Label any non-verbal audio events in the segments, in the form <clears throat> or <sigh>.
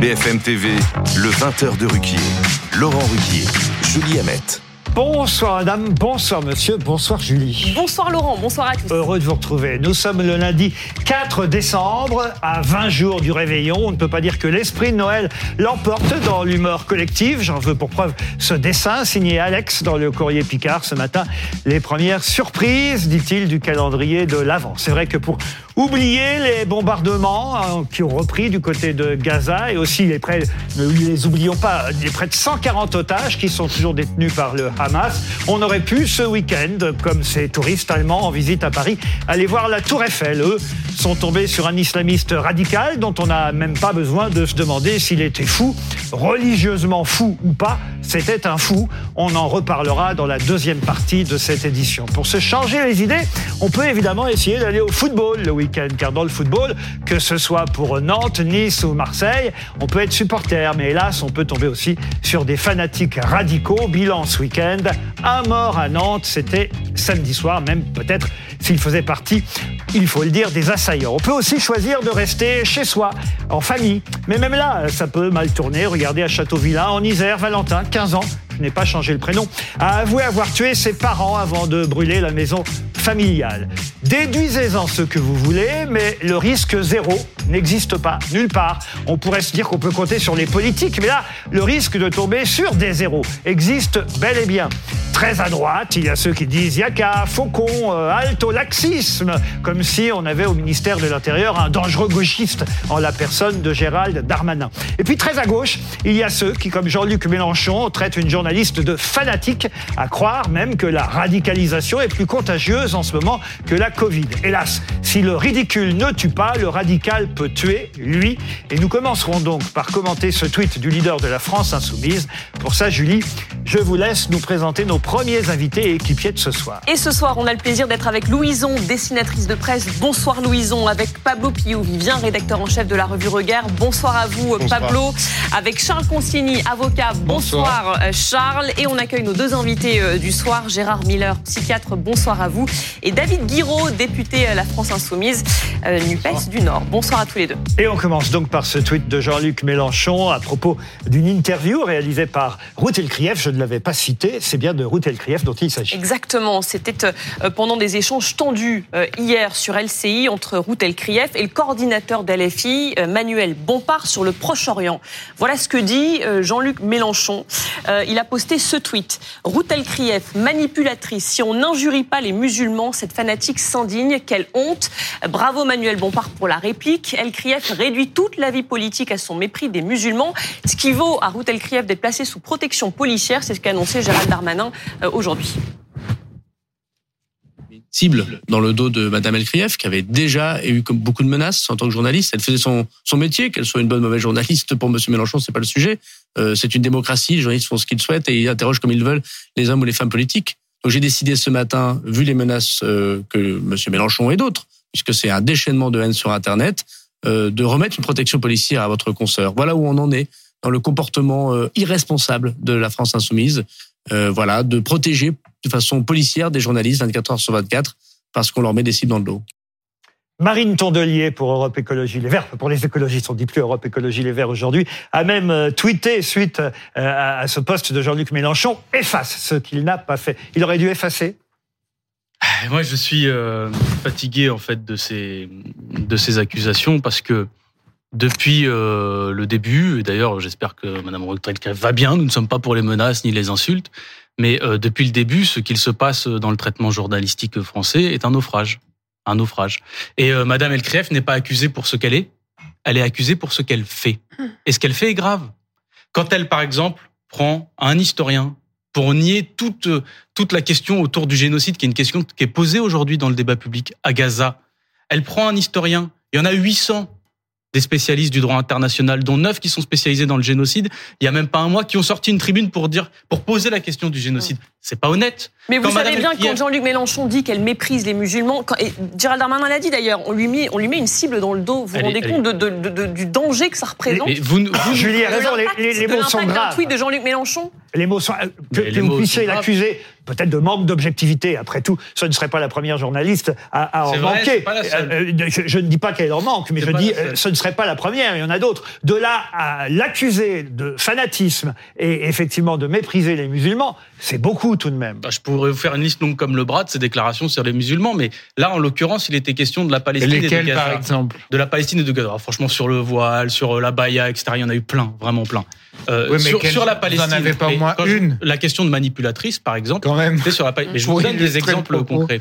BFM TV, le 20h de Ruquier. Laurent Ruquier, Julie Hamet. Bonsoir madame, bonsoir monsieur, bonsoir Julie. Bonsoir Laurent, bonsoir à tous. Heureux de vous retrouver. Nous sommes le lundi 4 décembre, à 20 jours du réveillon. On ne peut pas dire que l'esprit de Noël l'emporte dans l'humeur collective. J'en veux pour preuve ce dessin signé Alex dans le courrier Picard ce matin. Les premières surprises, dit-il, du calendrier de l'Avent. C'est vrai que pour oublier les bombardements hein, qui ont repris du côté de Gaza et aussi les près, ne les oublions pas, les près de 140 otages qui sont toujours détenus par le Hamas. On aurait pu ce week-end, comme ces touristes allemands en visite à Paris, aller voir la Tour Eiffel. Eux sont tombés sur un islamiste radical dont on n'a même pas besoin de se demander s'il était fou, religieusement fou ou pas. C'était un fou. On en reparlera dans la deuxième partie de cette édition. Pour se changer les idées, on peut évidemment essayer d'aller au football le week-end, car dans le football, que ce soit pour Nantes, Nice ou Marseille, on peut être supporter, mais hélas, on peut tomber aussi sur des fanatiques radicaux. Bilan ce week-end, un mort à Nantes, c'était samedi soir, même peut-être s'il faisait partie, il faut le dire, des assaillants. On peut aussi choisir de rester chez soi, en famille. Mais même là, ça peut mal tourner. Regardez à Châteauvillain, en Isère, Valentin, 15 ans, je pas changé le prénom, a avoué avoir tué ses parents avant de brûler la maison familiale. Déduisez-en ce que vous voulez, mais le risque zéro n'existe pas nulle part. On pourrait se dire qu'on peut compter sur les politiques, mais là, le risque de tomber sur des zéros existe bel et bien. Très à droite, il y a ceux qui disent Yaka, Faucon, euh, halte au laxisme, comme si on avait au ministère de l'Intérieur un dangereux gauchiste en la personne de Gérald Darmanin. Et puis très à gauche, il y a ceux qui, comme Jean-Luc Mélenchon, traitent une journaliste de fanatique, à croire même que la radicalisation est plus contagieuse en ce moment que la Covid. Hélas, si le ridicule ne tue pas, le radical peut tuer, lui. Et nous commencerons donc par commenter ce tweet du leader de la France insoumise. Pour ça, Julie, je vous laisse nous présenter nos premiers invités et équipiers de ce soir. Et ce soir, on a le plaisir d'être avec Louison, dessinatrice de presse. Bonsoir Louison, avec Pablo Pio-Vivien, rédacteur en chef de la revue Regard. Bonsoir à vous Pablo, avec Charles Consigny, avocat. Bonsoir, euh, Charles. Et on accueille nos deux invités euh, du soir, Gérard Miller, psychiatre. Bonsoir à vous. Et David Guiraud, député à la France Insoumise, euh, NUPES du Nord. Bonsoir à tous les deux. Et on commence donc par ce tweet de Jean-Luc Mélenchon à propos d'une interview réalisée par Ruth Elkrief. Je ne l'avais pas cité, c'est bien de Ruth Elkrief dont il s'agit. Exactement, c'était euh, pendant des échanges tendus euh, hier sur LCI entre Ruth Elkrief et le coordinateur d'LFI, euh, Manuel Bompard, sur le Proche-Orient. Voilà ce que dit Jean-Luc Mélenchon. Il a posté ce tweet. Ruth Elkrief, manipulatrice, si on n'injurie pas les musulmans, cette fanatique s'indigne, quelle honte. Bravo Manuel Bompard pour la réplique. Elkrief réduit toute la vie politique à son mépris des musulmans, ce qui vaut à Ruth Elkrief d'être placée sous protection policière, c'est ce qu'a annoncé Gérald Darmanin aujourd'hui cible dans le dos de Madame Elkrief, qui avait déjà eu beaucoup de menaces en tant que journaliste. Elle faisait son, son métier, qu'elle soit une bonne ou mauvaise journaliste pour Monsieur Mélenchon, c'est pas le sujet. Euh, c'est une démocratie, les journalistes font ce qu'ils souhaitent et ils interrogent comme ils veulent les hommes ou les femmes politiques. Donc j'ai décidé ce matin, vu les menaces euh, que Monsieur Mélenchon et d'autres, puisque c'est un déchaînement de haine sur Internet, euh, de remettre une protection policière à votre consoeur. Voilà où on en est dans le comportement euh, irresponsable de la France insoumise. Euh, voilà, de protéger de façon policière des journalistes 24 heures sur 24 parce qu'on leur met des cibles dans le dos. Marine Tondelier pour Europe Écologie Les Verts, pour les écologistes, on dit plus Europe Écologie Les Verts aujourd'hui, a même euh, tweeté suite euh, à ce poste de Jean-Luc Mélenchon, efface ce qu'il n'a pas fait. Il aurait dû effacer Moi, je suis fatigué en fait de ces accusations parce que depuis euh, le début, et d'ailleurs j'espère que Mme Rotrelka va bien, nous ne sommes pas pour les menaces ni les insultes, mais euh, depuis le début, ce qu'il se passe dans le traitement journalistique français est un naufrage. Un naufrage. Et euh, Mme Elkref n'est pas accusée pour ce qu'elle est, elle est accusée pour ce qu'elle fait. Et ce qu'elle fait est grave. Quand elle, par exemple, prend un historien pour nier toute, toute la question autour du génocide, qui est une question qui est posée aujourd'hui dans le débat public à Gaza, elle prend un historien, il y en a 800 des spécialistes du droit international, dont neuf qui sont spécialisés dans le génocide. Il y a même pas un mois qui ont sorti une tribune pour dire, pour poser la question du génocide. C'est pas honnête. Mais vous savez bien que quand Jean-Luc Mélenchon dit qu'elle méprise les musulmans, quand, et Gérald Darmanin l'a dit d'ailleurs, on lui met, on lui met une cible dans le dos. Vous vous rendez compte de, de, de, du danger que ça représente vous, vous, Julie a raison, les, les, mots sont graves. tweet de Jean-Luc Mélenchon Les mots sont que, que vous puissiez l'accuser peut-être de manque d'objectivité. Après tout, ce ne serait pas la première journaliste à, à en vrai, manquer. c'est pas la seule. Euh, euh, je, je ne dis pas qu'elle en manque, mais je dis euh, ce ne serait pas la première. Il y en a d'autres. De là à l'accuser de fanatisme et effectivement de mépriser les musulmans, c'est beaucoup tout de même. Bah, je pourrais vous faire une liste longue comme le bras de ses déclarations sur les musulmans, mais là, en l'occurrence, il était question de la Palestine et, de Gaza. par exemple? De la Palestine et de Gaza. Alors, franchement, sur le voile, sur euh, la baya, etc., il y en a eu plein, vraiment plein. Euh, Oui, mais sur, quel- sur la vous en Palestine. avez pas au moins je- une La question de manipulatrice, par exemple. Quand même. c'était sur la Palestine. <laughs> Mais je vous donne des exemples propos. concrets.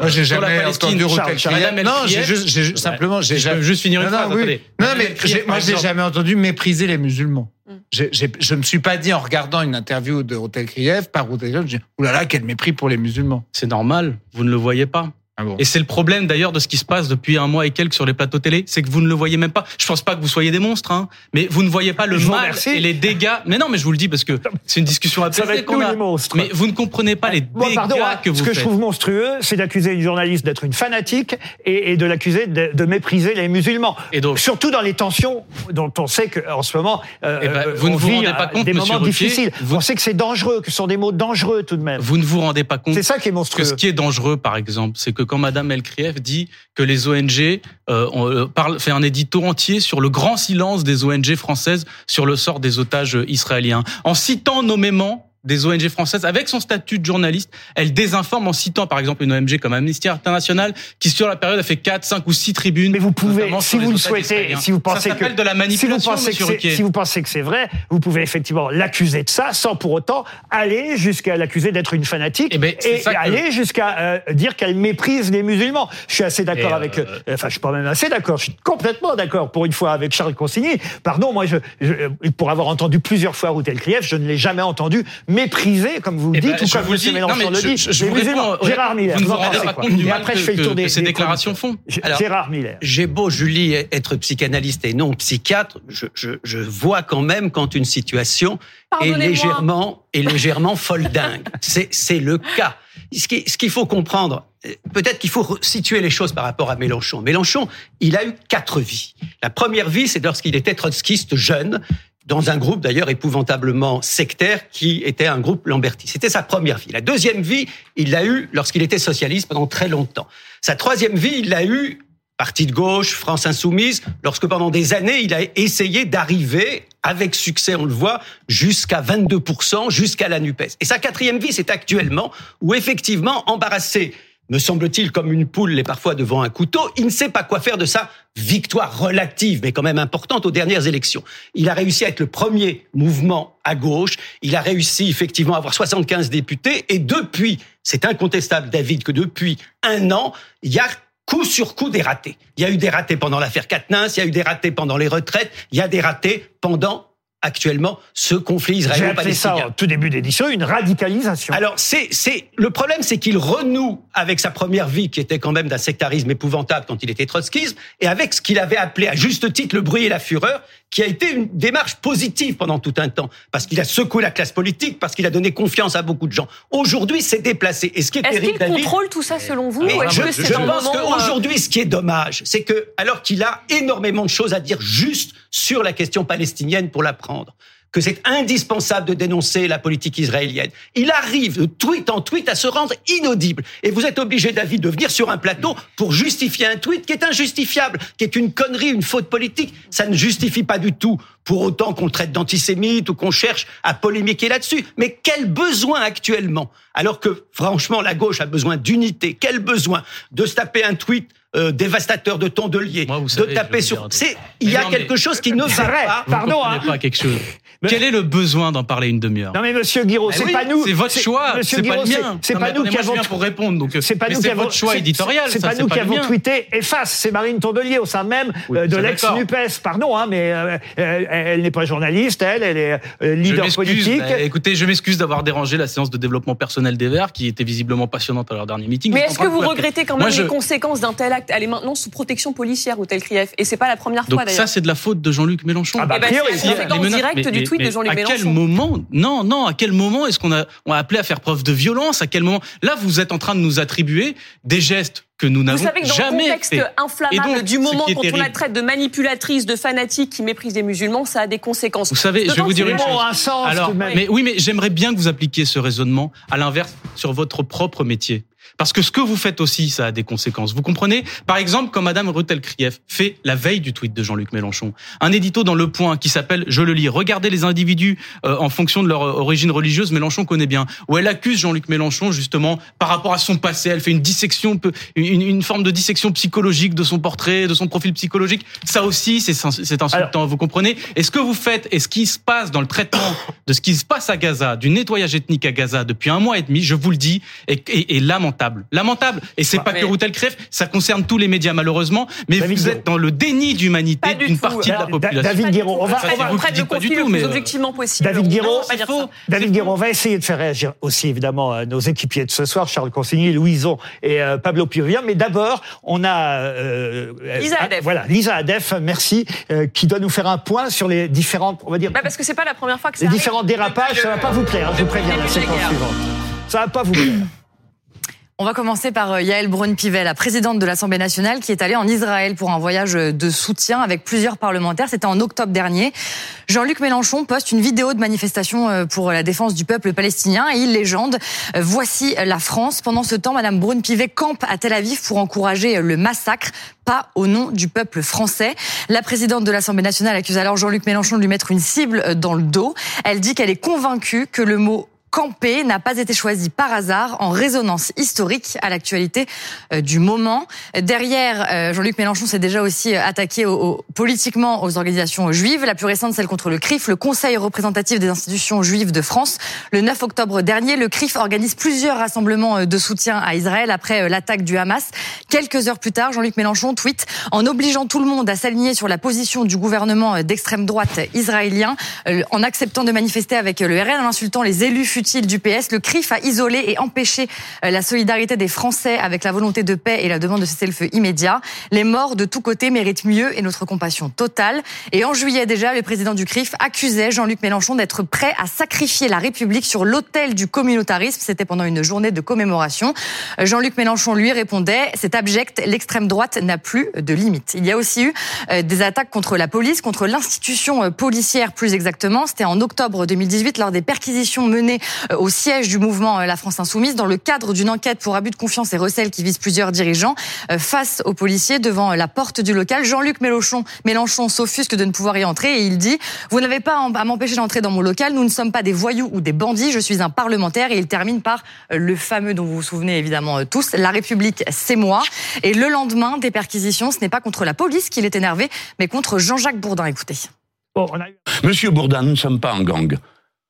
Moi, j'ai Sur la jamais Palestine, entendu Charles, Charles, Non, j'ai juste, simplement, j'ai Je jamais. juste finir une Non, phrase. Non, mais moi, j'ai jamais entendu mépriser les musulmans. Je me suis pas dit en regardant une interview de Routel Krief par Routel Krief, j'ai dit, oulala, quel mépris pour les musulmans. C'est normal, vous ne le voyez pas. Ah bon. Et c'est le problème d'ailleurs de ce qui se passe depuis un mois et quelques sur les plateaux télé, c'est que vous ne le voyez même pas. Je pense pas que vous soyez des monstres, hein, mais vous ne voyez pas le Je vous mal remercie. et les dégâts. Mais non, mais je vous le dis parce que c'est une discussion Ça va apaisée être qu'on a. les monstres. Mais vous ne comprenez pas les Moi, dégâts pardon, hein, que vous ce que je faites. trouve monstrueux, c'est d'accuser une journaliste d'être une fanatique et, et de l'accuser de, de mépriser les musulmans. Et donc- Surtout dans les tensions dont on sait qu'en ce moment, euh, Eh ben, vous ne on vous vit, rendez pas compte, des moments Ruquier, difficiles. vous- On sait que c'est dangereux, que ce sont des mots dangereux tout de même. Vous ne vous rendez pas compte C'est ça qui est que monstrueux. ce qui est dangereux, par exemple, c'est que quand Madame El Krief dit que les ONG euh, euh, fait un édito entier sur le grand silence des ONG françaises sur le sort des otages israéliens, en citant nommément des ONG françaises avec son statut de journaliste, elle désinforme en citant par exemple une ONG comme Amnesty International qui sur la période a fait 4, 5 ou 6 tribunes. Mais vous pouvez, si vous le souhaitez, si vous pensez ça que de la si vous manipulation, pensez que si vous pensez que c'est vrai, vous pouvez effectivement l'accuser de ça sans pour autant aller jusqu'à l'accuser d'être une fanatique Eh ben, et que- aller jusqu'à euh, dire qu'elle méprise les musulmans. Je suis assez d'accord avec, euh, euh, enfin je suis pas même assez d'accord, je suis complètement d'accord pour une fois avec Charles Consigny. Pardon, moi je, je- pour avoir entendu plusieurs fois Routel Krief, je ne l'ai jamais entendu mépriser comme vous le Eh dites ben, ou je comme vous le M. Mélenchon mais le dit. je- je vous réponds, Gérard Miller, vous ne vous en rendez pensez pas quoi compte du mal après je fais le tour que- des que ces des déclarations font. Gérard Miller. J'ai beau, Julie, être psychanalyste et non psychiatre, je, je, je vois quand même quand une situation est légèrement, est légèrement folle dingue. C'est, c'est le cas. Ce qui- ce qu'il faut comprendre, euh, peut-être qu'il faut situer les choses par rapport à Mélenchon. Mélenchon, il a eu quatre vies. La première vie, c'est lorsqu'il était trotskiste jeune, dans un groupe d'ailleurs épouvantablement sectaire qui était un groupe Lamberti. C'était sa première vie. La deuxième vie, il l'a eu lorsqu'il était socialiste pendant très longtemps. Sa troisième vie, il l'a eu Parti de gauche, France insoumise, lorsque pendant des années, il a essayé d'arriver, avec succès, on le voit, jusqu'à 22%, jusqu'à la NUPES. Et sa quatrième vie, c'est actuellement où effectivement, embarrassé, me semble-t-il, comme une poule et parfois devant un couteau, il ne sait pas quoi faire de sa victoire relative, mais quand même importante aux dernières élections. Il a réussi à être le premier mouvement à gauche. Il a réussi effectivement à avoir 75 députés. Et depuis, c'est incontestable, David, que depuis un an, il y a coup sur coup des ratés. Il y a eu des ratés pendant l'affaire Katnins, il y a eu des ratés pendant les retraites, il y a des ratés pendant actuellement ce conflit J'ai ça israélo-palestinien. en tout début d'édition une radicalisation. Alors, c'est, c'est, le problème, c'est qu'il renoue avec sa première vie, qui était quand même d'un sectarisme épouvantable quand il était trotskisme, et avec ce qu'il avait appelé à juste titre le bruit et la fureur, qui a été une démarche positive pendant tout un temps, parce qu'il a secoué la classe politique, parce qu'il a donné confiance à beaucoup de gens. Aujourd'hui, c'est déplacé. Et ce qui est, Est-ce terrible, qu'il David, contrôle tout ça selon vous je, que je c'est un pense moment euh, qu'aujourd'hui, ce qui est dommage, c'est que, alors qu'il a énormément de choses à dire juste sur la question palestinienne pour la prendre, que c'est indispensable de dénoncer la politique israélienne. Il arrive de tweet en tweet à se rendre inaudible. Et vous êtes obligé, David, de venir sur un plateau pour justifier un tweet qui est injustifiable, qui est une connerie, une faute politique. Ça ne justifie pas du tout pour autant qu'on traite d'antisémite ou qu'on cherche à polémiquer là-dessus. Mais quel besoin actuellement? Alors que, franchement, la gauche a besoin d'unité. Quel besoin de se taper un tweet euh, dévastateur de Tondelier, Moi, vous de savez, taper sur... C'est, il y a non, quelque mais- chose qui ne va pas. Pardon, hein. pas quelque chose. Mais- Quel est le besoin d'en parler une demi-heure Non mais Monsieur Guiraud, Mais c'est oui, pas nous. C'est votre choix, Monsieur c'est pas Guiraud, c'est- pas nous qui avons. pour répondre, donc, C'est pas nous qui avons. votre choix éditorial, C'est pas nous qui avons tweeté efface. C'est Marine Tondelier au sein même Oui, euh, de l'ex. Nupes. Pardon, hein, mais euh, elle n'est pas journaliste. Elle, elle est euh, Je leader m'excuse. politique. bah, écoutez, je m'excuse d'avoir dérangé la séance de développement personnel des Verts, qui était visiblement passionnante à leur dernier meeting. Mais est-ce que vous regrettez quand même les conséquences d'un tel Elle est maintenant sous protection policière, Hôtel Krief. Et c'est pas la première fois d'ailleurs. ça, c'est de la faute de Jean-Luc Mélenchon. Ah bah, a priori, c'est du tweet mais de Jean-Luc À quel Mélenchon. moment Non, non. À quel moment est-ce qu'on a, on a appelé à faire preuve de violence? À quel moment? Là, vous êtes en train de nous attribuer des gestes que nous Vous n'avons savez que dans jamais le contexte fait. inflammable donc, du moment, quand on la traite de manipulatrice, de fanatique qui méprise les musulmans, ça a des conséquences. Vous savez, je vais vous dire une chose. un sens Alors, tout de même. mais oui, mais j'aimerais bien que vous appliquiez ce raisonnement à l'inverse sur votre propre métier. Parce que ce que vous faites aussi, ça a des conséquences. Vous comprenez? Par exemple, quand Madame Rutel-Krief fait la veille du tweet de Jean-Luc Mélenchon, un édito dans Le Point qui s'appelle, je le lis, Regardez les individus euh, en fonction de leur euh, origine religieuse, Mélenchon connaît bien, où elle accuse Jean-Luc Mélenchon justement par rapport à son passé, elle fait une dissection, une, une forme de dissection psychologique de son portrait, de son profil psychologique. Ça aussi, c'est insultant, vous comprenez? Et ce que vous faites et ce qui se passe dans le traitement de ce qui se passe à Gaza, du nettoyage ethnique à Gaza depuis un mois et demi, je vous le dis, est, est- est lamentable. Lamentable. Et c'est pas mais- que Routel crève, ça concerne tous les médias malheureusement, mais David vous êtes dans le déni d'humanité d'une partie de la Alors, population. David Guiraud, on va, on va- qui le conflit plus objectivement possible. David Guiraud. David Guiraud, on va essayer de faire réagir aussi évidemment euh, nos équipiers de ce soir, Charles Consigny, Louison et euh, Pablo Purvien. Mais d'abord, on a euh, euh, Lisa ah, Adef. Voilà, Lisa Adef, merci, euh, qui doit nous faire un point sur les différentes, on va dire, Bah, parce que c'est pas la première fois que ça les arrive. différents dérapages. Ça va pas vous plaire, je vous préviens la séquence suivante. Ça va pas vous plaire. On va commencer par euh, Yael Braun-Pivet, la présidente de l'Assemblée nationale, qui est allée en Israël pour un voyage de soutien avec plusieurs parlementaires. C'était en octobre dernier. Jean-Luc Mélenchon poste une vidéo de manifestation euh, pour la défense du peuple palestinien et il légende euh, Voici la France. Pendant ce temps, Madame Braun-Pivet campe à Tel Aviv pour encourager le massacre pas au nom du peuple français. La présidente de l'Assemblée nationale accuse alors Jean-Luc Mélenchon de lui mettre une cible dans le dos. Elle dit qu'elle est convaincue que le mot camper n'a pas été choisi par hasard en résonance historique à l'actualité euh, du moment. Derrière, euh, Jean-Luc Mélenchon s'est déjà aussi euh, attaqué politiquement aux organisations juives. La plus récente, celle contre le CRIF, le Conseil représentatif des institutions juives de France. Le 9 octobre dernier, le CRIF organise plusieurs rassemblements de soutien à Israël après l'attaque du Hamas. Quelques heures plus tard, Jean-Luc Mélenchon tweet en obligeant tout le monde à s'aligner sur la position du gouvernement d'extrême droite israélien, en acceptant de manifester avec le RN, en insultant les élus futiles du PS. Le CRIF a isolé et empêché euh, la solidarité des Français avec la volonté de paix et la demande de cessez-le-feu immédiat. Les morts de tous côtés méritent mieux et notre compassion totale. Et en juillet déjà, le président du CRIF accusait Jean-Luc Mélenchon d'être prêt à sacrifier la République sur l'autel du communautarisme. C'était pendant une journée de commémoration. Jean-Luc Mélenchon lui répondait, c'est abject, l'extrême droite n'a plus de limite. Il y a aussi eu euh, des attaques contre la police, contre l'institution euh, policière plus exactement. C'était en octobre 2018 lors des perquisitions menées au siège du mouvement euh, La France Insoumise dans le cadre d'une enquête pour abus de confiance et recel qui vise plusieurs dirigeants. Euh, Face aux policiers devant euh, la porte du local, Jean-Luc Mélenchon, Mélenchon s'offusque de ne pouvoir y entrer et il dit Vous n'avez pas à m'empêcher d'entrer dans mon local, nous ne sommes pas des voyous ou des bandits, je suis un parlementaire. Et il termine par euh, le fameux dont vous vous souvenez évidemment euh, tous, La République, c'est moi. Et le lendemain des perquisitions, ce n'est pas contre la police qu'il est énervé, mais contre Jean-Jacques Bourdin. Écoutez. Monsieur Bourdin, nous ne sommes pas en gang.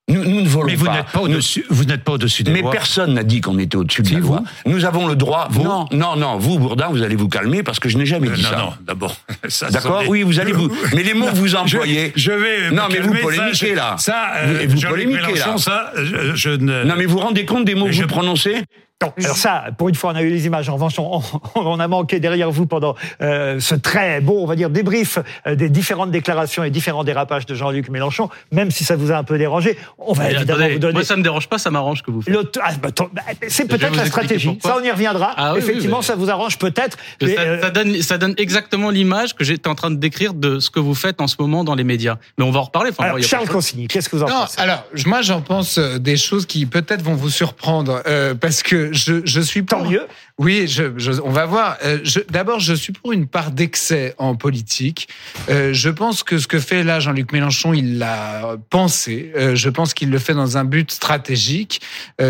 Nous, nous ne volons Mais vous pas. n'êtes pas Nous- au-dessus, vous n'êtes pas au-dessus des Mais lois. personne n'a dit qu'on était au-dessus de Si, la loi. Nous avons le droit. Vous. Non, non, non. Vous, Bourdin, vous allez vous calmer parce que je n'ai jamais Euh, dit non, ça. non, d'abord. <laughs> ça, D'accord Oui, vous allez vous. <laughs> Mais les mots que vous employez. Je, je vais. Non, mais vous polémiquez, ça, là. Ça, Vous- euh, vous polémiquez, là. ça, je, je ne. Non, mais vous vous rendez compte des mots que Je- vous prononcez Non, alors ça, pour une fois, on a eu les images. En revanche, on, on a manqué derrière vous pendant euh, ce très beau, on va dire, débrief euh, des différentes déclarations et différents dérapages de Jean-Luc Mélenchon. Même si ça vous a un peu dérangé, on va Mais évidemment attendez, vous donner. Moi, ça me dérange pas, ça m'arrange que vous faites. ah, bah, bah, c'est peut-être la stratégie. pourquoi. Ça, on y reviendra. Ah oui, oui, Effectivement, ça vous arrange peut-être. Ça, euh, ça donne, ça donne exactement l'image que j'étais en train de décrire de ce que vous faites en ce moment dans les médias. Mais on va en reparler. Enfin, alors, il y a Charles Consigny, qu'est-ce que vous en Non, pensez? alors moi j'en pense des choses qui peut-être vont vous surprendre euh, parce que je, je suis Tant pour- mieux. Oui, je, je- on va voir. Euh, D'abord, je suis pour une part d'excès en politique. Euh, je pense que ce que fait là Jean-Luc Mélenchon, il l'a pensé. Euh, je pense qu'il le fait dans un but stratégique.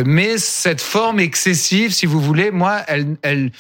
Mais cette forme excessive, si vous voulez, moi, elle, elle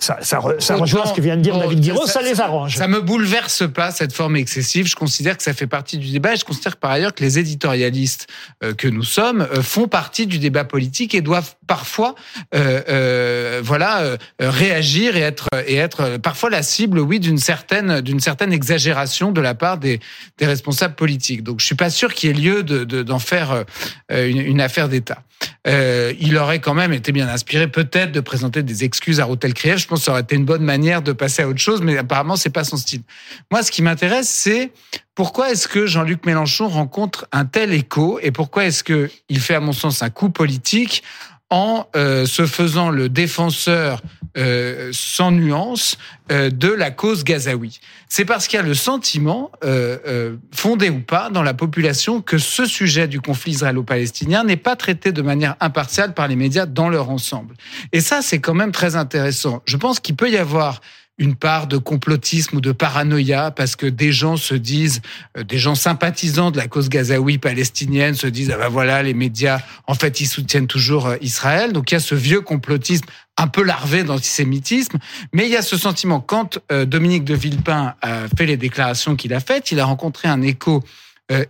Ça, ça, re- ça rejoint ce que vient de dire David Guiraud, ça, les arrange. Ça me bouleverse pas cette forme excessive. Je considère que ça fait partie du débat. Et je considère par ailleurs que les éditorialistes que nous sommes font partie du débat politique et doivent parfois, euh, euh, euh, réagir et être et être euh, parfois la cible, oui, d'une certaine d'une certaine exagération de la part des des responsables politiques. Donc je suis pas sûr qu'il y ait lieu de de- d'en faire une, affaire d'État. Il aurait quand même été bien inspiré peut-être de présenter des excuses à Routel Krief. Je pense que ça aurait été une bonne manière de passer à autre chose, mais apparemment c'est pas son style. Moi, ce qui m'intéresse, c'est pourquoi est-ce que Jean-Luc Mélenchon rencontre un tel écho et pourquoi est-ce que il fait, à mon sens, un coup politique en euh, se faisant le défenseur euh, sans nuance euh, de la cause gazaoui. C'est parce qu'il y a le sentiment, euh, euh, fondé ou pas, dans la population que ce sujet du conflit israélo-palestinien n'est pas traité de manière impartiale par les médias dans leur ensemble. Et ça, c'est quand même très intéressant. Je pense qu'il peut y avoir une part de complotisme ou de paranoïa parce que des gens se disent, euh, des gens sympathisants de la cause gazaoui palestinienne se disent, ah ben voilà, les médias, en fait, ils soutiennent toujours euh, Israël. Donc il y a ce vieux complotisme un peu larvé d'antisémitisme, mais il y a ce sentiment, quand euh, Dominique de Villepin a fait les déclarations qu'il a faites, il a rencontré un écho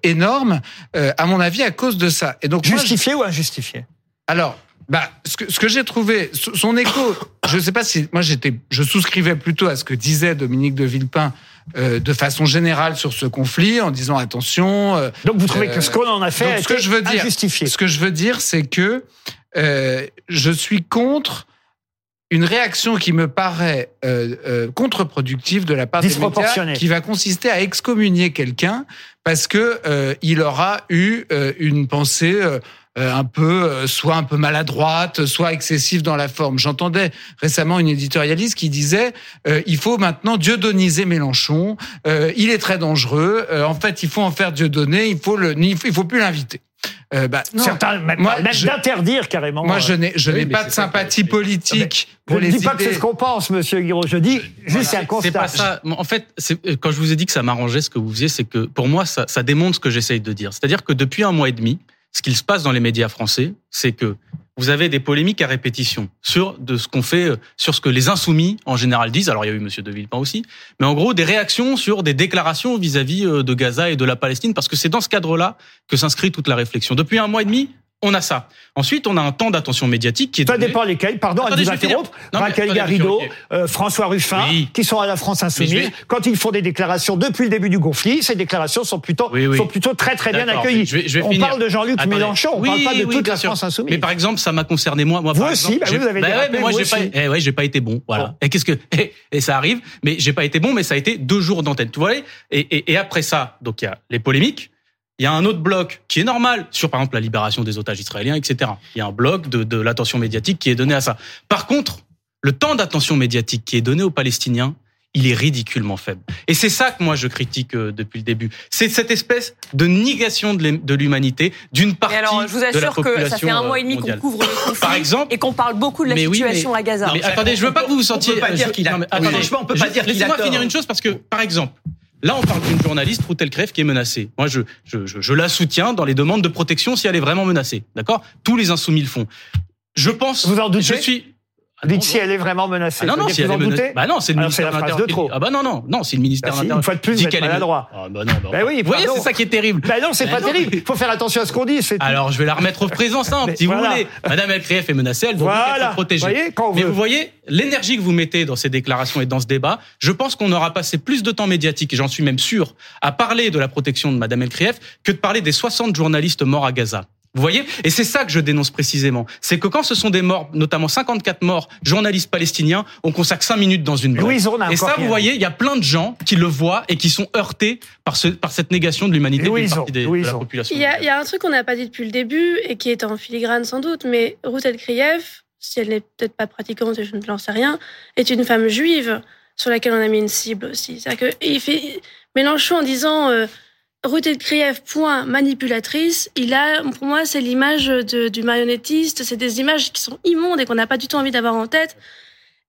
énorme, à mon avis, à cause de ça. Et donc, moi, je- Justifié ou injustifié? Alors, bah, ce que, ce que j'ai trouvé, son écho, je sais pas si moi j'étais, je souscrivais plutôt à ce que disait Dominique de Villepin euh, de façon générale sur ce conflit, en disant attention. euh, Donc vous trouvez euh, que ce qu'on en a fait donc, a ce que été je veux dire, injustifié ce que je veux dire, c'est que euh, je suis contre une réaction qui me paraît euh, euh, contre-productive de la part des médias, qui va consister à excommunier quelqu'un parce que euh, il aura eu euh, une pensée euh, euh, un peu, euh, soit un peu maladroite, soit excessive dans la forme. J'entendais récemment une éditorialiste qui disait euh, il faut maintenant dieudoniser Mélenchon, euh, il est très dangereux, euh, en fait il faut en faire Dieudonné, il faut le, il faut, il faut plus l'inviter. Euh, bah, non. Certains même, Moi, même je- d'interdire carrément. Moi, je euh, n'ai, je Oui, n'ai pas de sympathie que- politique je pour ne les dis pas que c'est ce qu'on pense, Monsieur Guiraud. Je dis juste un C'est constat. pas ça. En fait, euh, quand je vous ai dit que ça m'arrangeait ce que vous faisiez, c'est que pour moi, ça, ça démontre ce que j'essaye de dire. C'est-à-dire que depuis un mois et demi, ce qu'il se passe dans les médias français, c'est que vous avez des polémiques à répétition sur de ce qu'on fait, euh, sur ce que les insoumis en général disent. Alors il y a eu Monsieur de Villepin aussi, mais en gros des réactions sur des déclarations vis-à-vis euh, de Gaza et de la Palestine, parce que c'est dans ce cadre-là que s'inscrit toute la réflexion. Depuis un mois et demi, on a ça. Ensuite, on a un temps d'attention médiatique qui est Ça donné. dépend lesquels. Pardon, à Attendez, vous vais finir. interrompre. Non, Raquel attendez, Garrido, euh, François Ruffin, Oui. qui sont à la France Insoumise. vais- Quand ils font des déclarations depuis le début du conflit, ces déclarations sont plutôt, Oui, oui. sont plutôt très très bien accueillies. je vais- je vais on finir. parle de Jean-Luc. Mélenchon, on parle pas de toute la sûr. France Insoumise. Mais par exemple, ça m'a concerné moi. moi Vous par aussi, exemple, bah vous avez bah ouais, dérapé, mais moi vous j'ai pas, eh ouais, j'ai pas été bon. Voilà. Et qu'est-ce que, <laughs> et, et ça arrive, mais j'ai pas été bon, mais ça a été deux jours d'antenne. Tu vois et après ça, donc il y a les polémiques. Il y a un autre bloc qui est normal sur, par exemple, la libération des otages israéliens, etc. Il y a un bloc de, de l'attention médiatique qui est donné à ça. Par contre, le temps d'attention médiatique qui est donné aux Palestiniens, il est ridiculement faible. Et c'est ça que moi je critique euh, depuis le début. C'est cette espèce de négation de l'hum- de l'humanité d'une partie Et alors, je vous de la assure que population ça fait un mois et demi euh, qu'on mondiale. couvre le conflit Par exemple, et qu'on parle beaucoup de la mais oui, situation mais- à Gaza. mais attendez, je veux pas que vous vous sentiez. peut pas dire je- qu'il a- non, mais oui, attendez, franchement, on peut pas je- dire qu'il a Laissez-moi finir une chose parce que, par exemple, là, on parle d'une journaliste, Routel Crève, qui est menacée. Moi, je, je, je, je la soutiens dans les demandes de protection si elle est vraiment menacée. D'accord? Tous les insoumis le font. Je pense. Vous en doutez Je suis. Ah Dites non, si elle est vraiment menacée. ah non, non, si elle est en menacée. Bah non, c'est le Alors, ministère de l'Intérieur. trop. Ah bah non, non, non, c'est le ministère Bah de si, l'Intérieur. une fois de plus, dit qu'elle est- maladroit. Ah bah non, bah, Ben oui, Vous voyez, pardon. c'est ça qui est terrible. Ben non, c'est Ben pas non, terrible. Il faut faire attention à ce qu'on dit. Alors, je vais la remettre au présent simple, Mais si voilà. vous voulez. Madame El Krief est menacée, elle doit Voilà. être protégée. Vous voyez, quand on Mais veut. vous voyez, l'énergie que vous mettez dans ces déclarations et dans ce débat, je pense qu'on aura passé plus de temps médiatique, et j'en suis même sûr, à parler de la protection de Madame El Krief que de parler des 60 journalistes morts à Gaza. Vous voyez? Et c'est ça que je dénonce précisément. C'est que quand ce sont des morts, notamment 54 morts, journalistes palestiniens, on consacre 5 minutes dans une blague. Louis Zorn a Et ça, vous voyez, il y a plein de gens qui le voient et qui sont heurtés par, ce, par cette négation de l'humanité d'une partie des- de la population. Il y, a, il y a un truc qu'on n'a pas dit depuis le début et qui est en filigrane sans doute, mais Ruth El Krief, si elle n'est peut-être pas pratiquante, et je ne sais rien, est une femme juive sur laquelle on a mis une cible aussi. C'est-à-dire que il fait Mélenchon en disant euh, Ruth El Krief, point manipulatrice, il a, pour moi, c'est l'image du marionnettiste, c'est des images qui sont immondes et qu'on n'a pas du tout envie d'avoir en tête.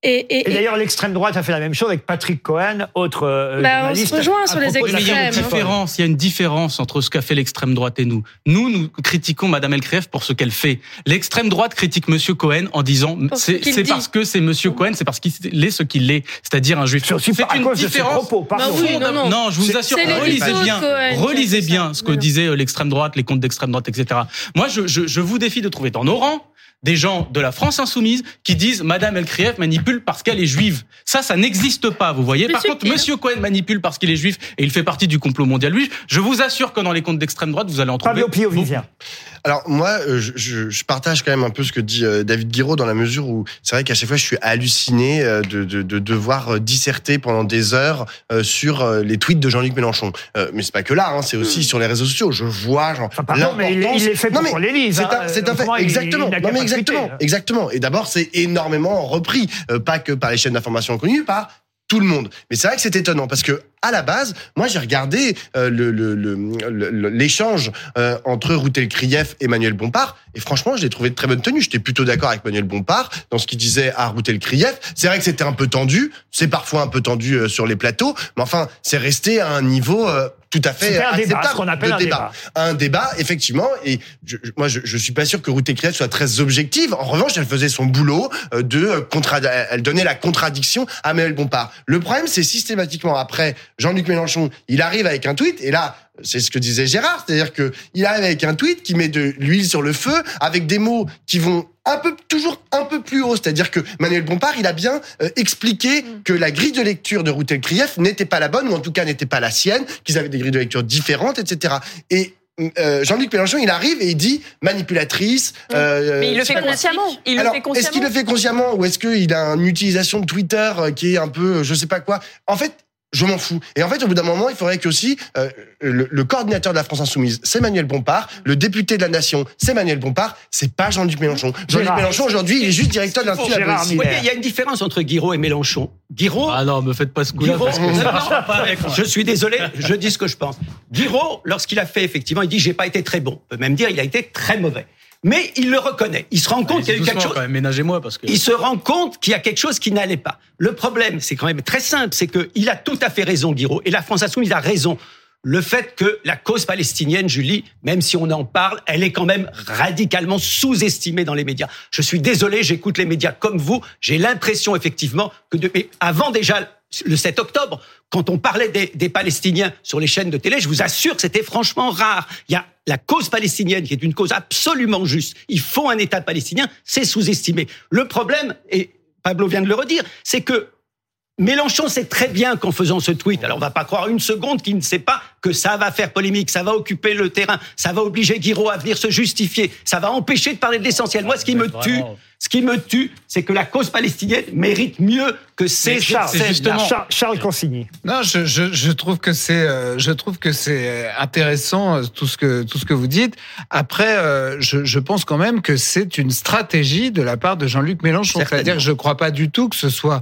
Et, et- Et et- d'ailleurs, l'extrême droite a fait la même chose avec Patrick Cohen, autre euh, Bah, on se rejoint sur les mais il y a une extrêmes. différence. Il y a une différence entre ce qu'a fait l'extrême droite et nous. Nous, nous critiquons Madame Elkref pour ce qu'elle fait. L'extrême droite critique Monsieur Cohen en disant c'est parce que c'est Monsieur Cohen, c'est parce qu'il est ce qu'il est, c'est-à-dire un juif. C'est une cause de ses différence. propos. Bah oui, non, non. je vous assure, relisez bien, relisez bien ce que disait euh, l'extrême droite, les comptes d'extrême droite, etc. Moi, je, je, je vous défie de trouver dans nos rangs des gens de la France insoumise qui disent Madame El Krief manipule parce qu'elle est juive. Ça, ça n'existe pas, vous voyez. Par contre. Monsieur Cohen manipule parce qu'il est juif et il fait partie du complot mondial juif. Je vous assure que dans les comptes d'extrême droite, vous allez en trouver. Fabio Pio. Alors moi, euh, je, je, je partage quand même un peu ce que dit euh, David Guiraud dans la mesure où c'est vrai qu'à chaque fois je suis halluciné euh, de, de, de devoir disserter pendant des heures sur les tweets de Jean-Luc Mélenchon. Mais c'est pas que là, hein, c'est aussi sur les réseaux sociaux. Je vois genre Enfin, pardon, mais il, il les fait Non, pour mais qu'on les lise. C'est hein. un, c'est un fait, Autrement, il- exactement. il non mais Exactement, tweeté. exactement. Et d'abord, c'est énormément repris, pas que par les chaînes d'information connues, par tout le monde. Mais c'est vrai que c'est étonnant parce que à la base, moi j'ai regardé euh, le- le- le- l'échange euh, entre Routel Krief et Manuel Bompard et franchement, je l'ai trouvé de très bonne tenue. J'étais plutôt d'accord avec Manuel Bompard dans ce qu'il disait à Routel Krief. C'est vrai que c'était un peu tendu, c'est parfois un peu tendu euh, sur les plateaux, mais enfin, c'est resté à un niveau euh, tout à fait un débat, acceptable ce qu'on appelle de un débat. un débat, effectivement. Et je, moi, je, je suis pas sûr que Ruth Krief soit très objective. En revanche, elle faisait son boulot euh, de euh, contra elle donnait la contradiction à Manuel Bompard. Le problème, c'est systématiquement après Jean-Luc Mélenchon, il arrive avec un tweet et là. C'est ce que disait Gérard, c'est-à-dire que il arrive avec un tweet qui met de l'huile sur le feu, avec des mots qui vont un peu toujours un peu plus haut, c'est-à-dire que Manuel Bompard, il a bien euh, expliqué que la grille de lecture de Routel Krief n'était pas la bonne, ou en tout cas n'était pas la sienne, qu'ils avaient des grilles de lecture différentes, etc. Et euh, Jean-Luc Mélenchon, il arrive et il dit manipulatrice. euh, Mais il le fait consciemment. Il le Est-ce qu'il le fait consciemment ou est-ce qu'il a une utilisation de Twitter qui est un peu, je sais pas quoi? En fait. Je m'en fous. Et en fait, au bout d'un moment, il faudrait que aussi euh, le, le coordinateur de la France Insoumise, c'est Manuel Bompard. Le député de la Nation, c'est Manuel Bompard. C'est pas Jean-Luc Mélenchon. Jean-Luc. Mélenchon aujourd'hui, il est juste directeur de l'Institut de la il y a une différence entre Guiraud et Mélenchon. Guiraud, Ah non, me faites pas ce coup-là. Je suis désolé, je dis ce que je pense. Guiraud, lorsqu'il a fait, effectivement, il dit j'ai pas été très bon. On peut même dire il a été très mauvais. Mais il le reconnaît. Il se rend compte qu'il y a eu quelque chose. ménagez-moi parce que. Il se rend compte qu'il y a quelque chose qui n'allait pas. Le problème, c'est quand même très simple, c'est qu'il a tout à fait raison, Guiraud, et la France Insoumise a raison. Le fait que la cause palestinienne, Julie, même si on en parle, elle est quand même radicalement sous-estimée dans les médias. Je suis désolé, j'écoute les médias comme vous. J'ai l'impression effectivement que depuis avant déjà le 7 octobre, quand on parlait des, des Palestiniens sur les chaînes de télé, je vous assure que c'était franchement rare. Il y a la cause palestinienne qui est une cause absolument juste. Il faut un État palestinien, c'est sous-estimé. Le problème, et Pablo vient de le redire, c'est que Mélenchon sait très bien qu'en faisant ce tweet, alors on va pas croire une seconde qu'il ne sait pas que ça va faire polémique, ça va occuper le terrain, ça va obliger Guiraud à venir se justifier, ça va empêcher de parler de l'essentiel. Moi, ce qui me tue, ce qui me tue, c'est que la cause palestinienne mérite mieux que ces Charles, justement, Charles, Charles Consigny. Non, je, je, je trouve que c'est euh, je trouve que c'est euh, intéressant euh, tout ce que tout ce que vous dites. Après, euh, je, je pense quand même que c'est une stratégie de la part de Jean-Luc Mélenchon. C'est-à-dire que je crois pas du tout que ce soit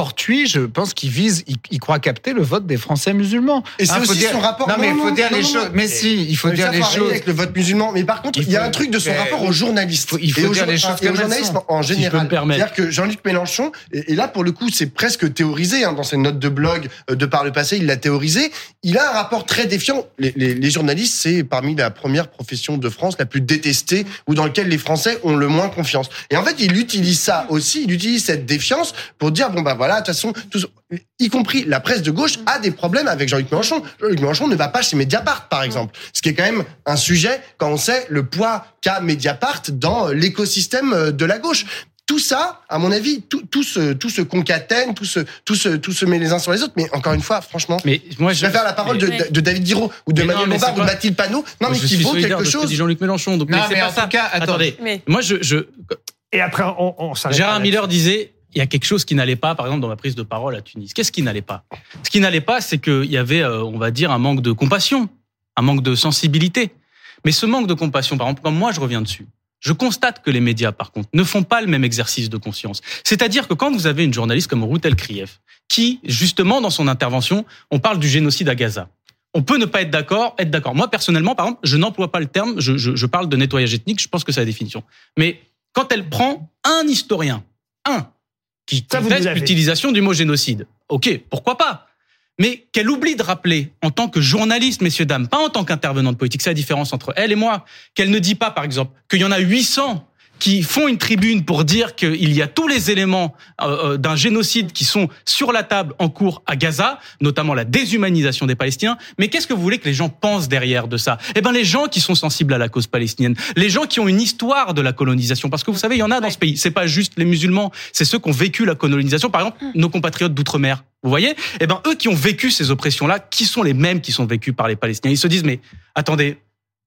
fortuit. Je pense qu'il vise, il, il croit capter le vote des Français musulmans. Et c'est Hein, faut aussi dire- son rapport. Non, mais il faut non, dire non, les choses. Mais si, il faut dire les faut choses. avec le vote musulman. Mais par contre, Il il, y a faut- un truc de son mais- rapport aux journalistes. il faut et au dire les choses et au journalisme en général. me permettre. C'est-à-dire que Jean-Luc Mélenchon, et, et là pour le coup, c'est presque théorisé hein, dans ses notes de blog euh, de par le passé, il l'a théorisé. Il a un rapport très défiant. Les, les- les journalistes, c'est parmi la première profession de France la plus détestée ou dans lequel les Français ont le moins confiance. Et en fait, il utilise ça aussi. Il utilise cette défiance pour dire bon bah voilà, de toute façon, y compris la presse de gauche a des problèmes avec Jean-Luc Mélenchon. Jean-Luc Mélenchon ne va pas chez Mediapart, par exemple. Ce qui est quand même un sujet quand on sait le poids qu'a Mediapart dans l'écosystème euh, de la gauche. Tout ça, à mon avis, tout, tout, se, tout se concatène, tout se, tout, se, tout se met les uns sur les autres. Mais encore une fois, franchement, Mais moi, je préfère la parole de, Mais- de David Guiraud ou de Mais Manuel mais c'est ou de pas- Mathilde Panot. Non, mais je qui vaut quelque chose. Jean-Luc Mélenchon. Donc, Non, c'est mais pas en ça. tout cas, attends. attendez. Mais- Moi, je, je, Et après, on, on s'arrête. Gérard. Miller disait il y a quelque chose qui n'allait pas, par exemple, dans ma prise de parole à Tunis. Qu'est-ce qui n'allait pas? Ce qui n'allait pas, c'est qu'il y avait, euh, on va dire, un manque de compassion, un manque de sensibilité. Mais ce manque de compassion, par exemple, quand moi je reviens dessus, je constate que les médias, par contre, ne font pas le même exercice de conscience. C'est-à-dire que quand vous avez une journaliste comme Ruth El Krief, qui, justement, dans son intervention, on parle du génocide à Gaza. On peut ne pas être d'accord, être d'accord. Moi, personnellement, par exemple, je n'emploie pas le terme, je, je, je parle de nettoyage ethnique, je pense que c'est la définition. Mais quand elle prend un historien, un, qui conteste l'utilisation du mot génocide, ok, pourquoi pas. Mais qu'elle oublie de rappeler, en tant que journaliste, messieurs, dames, pas en tant qu'intervenante politique, c'est la différence entre elle et moi, qu'elle ne dit pas, par exemple, qu'il y en a 800 qui font une tribune pour dire qu'il y a tous les éléments euh, euh, d'un génocide qui sont sur la table en cours à Gaza, notamment la déshumanisation des Palestiniens. Mais qu'est-ce que vous voulez que les gens pensent derrière de ça? Eh ben, les gens qui sont sensibles à la cause palestinienne, les gens qui ont une histoire de la colonisation, parce que vous savez, il y en a dans ce pays. C'est pas juste les musulmans, c'est ceux qui ont vécu la colonisation. Par exemple, nos compatriotes d'outre-mer. Vous voyez? Eh ben, eux qui ont vécu ces oppressions-là, qui sont les mêmes qui sont vécues par les Palestiniens? Ils se disent, mais attendez,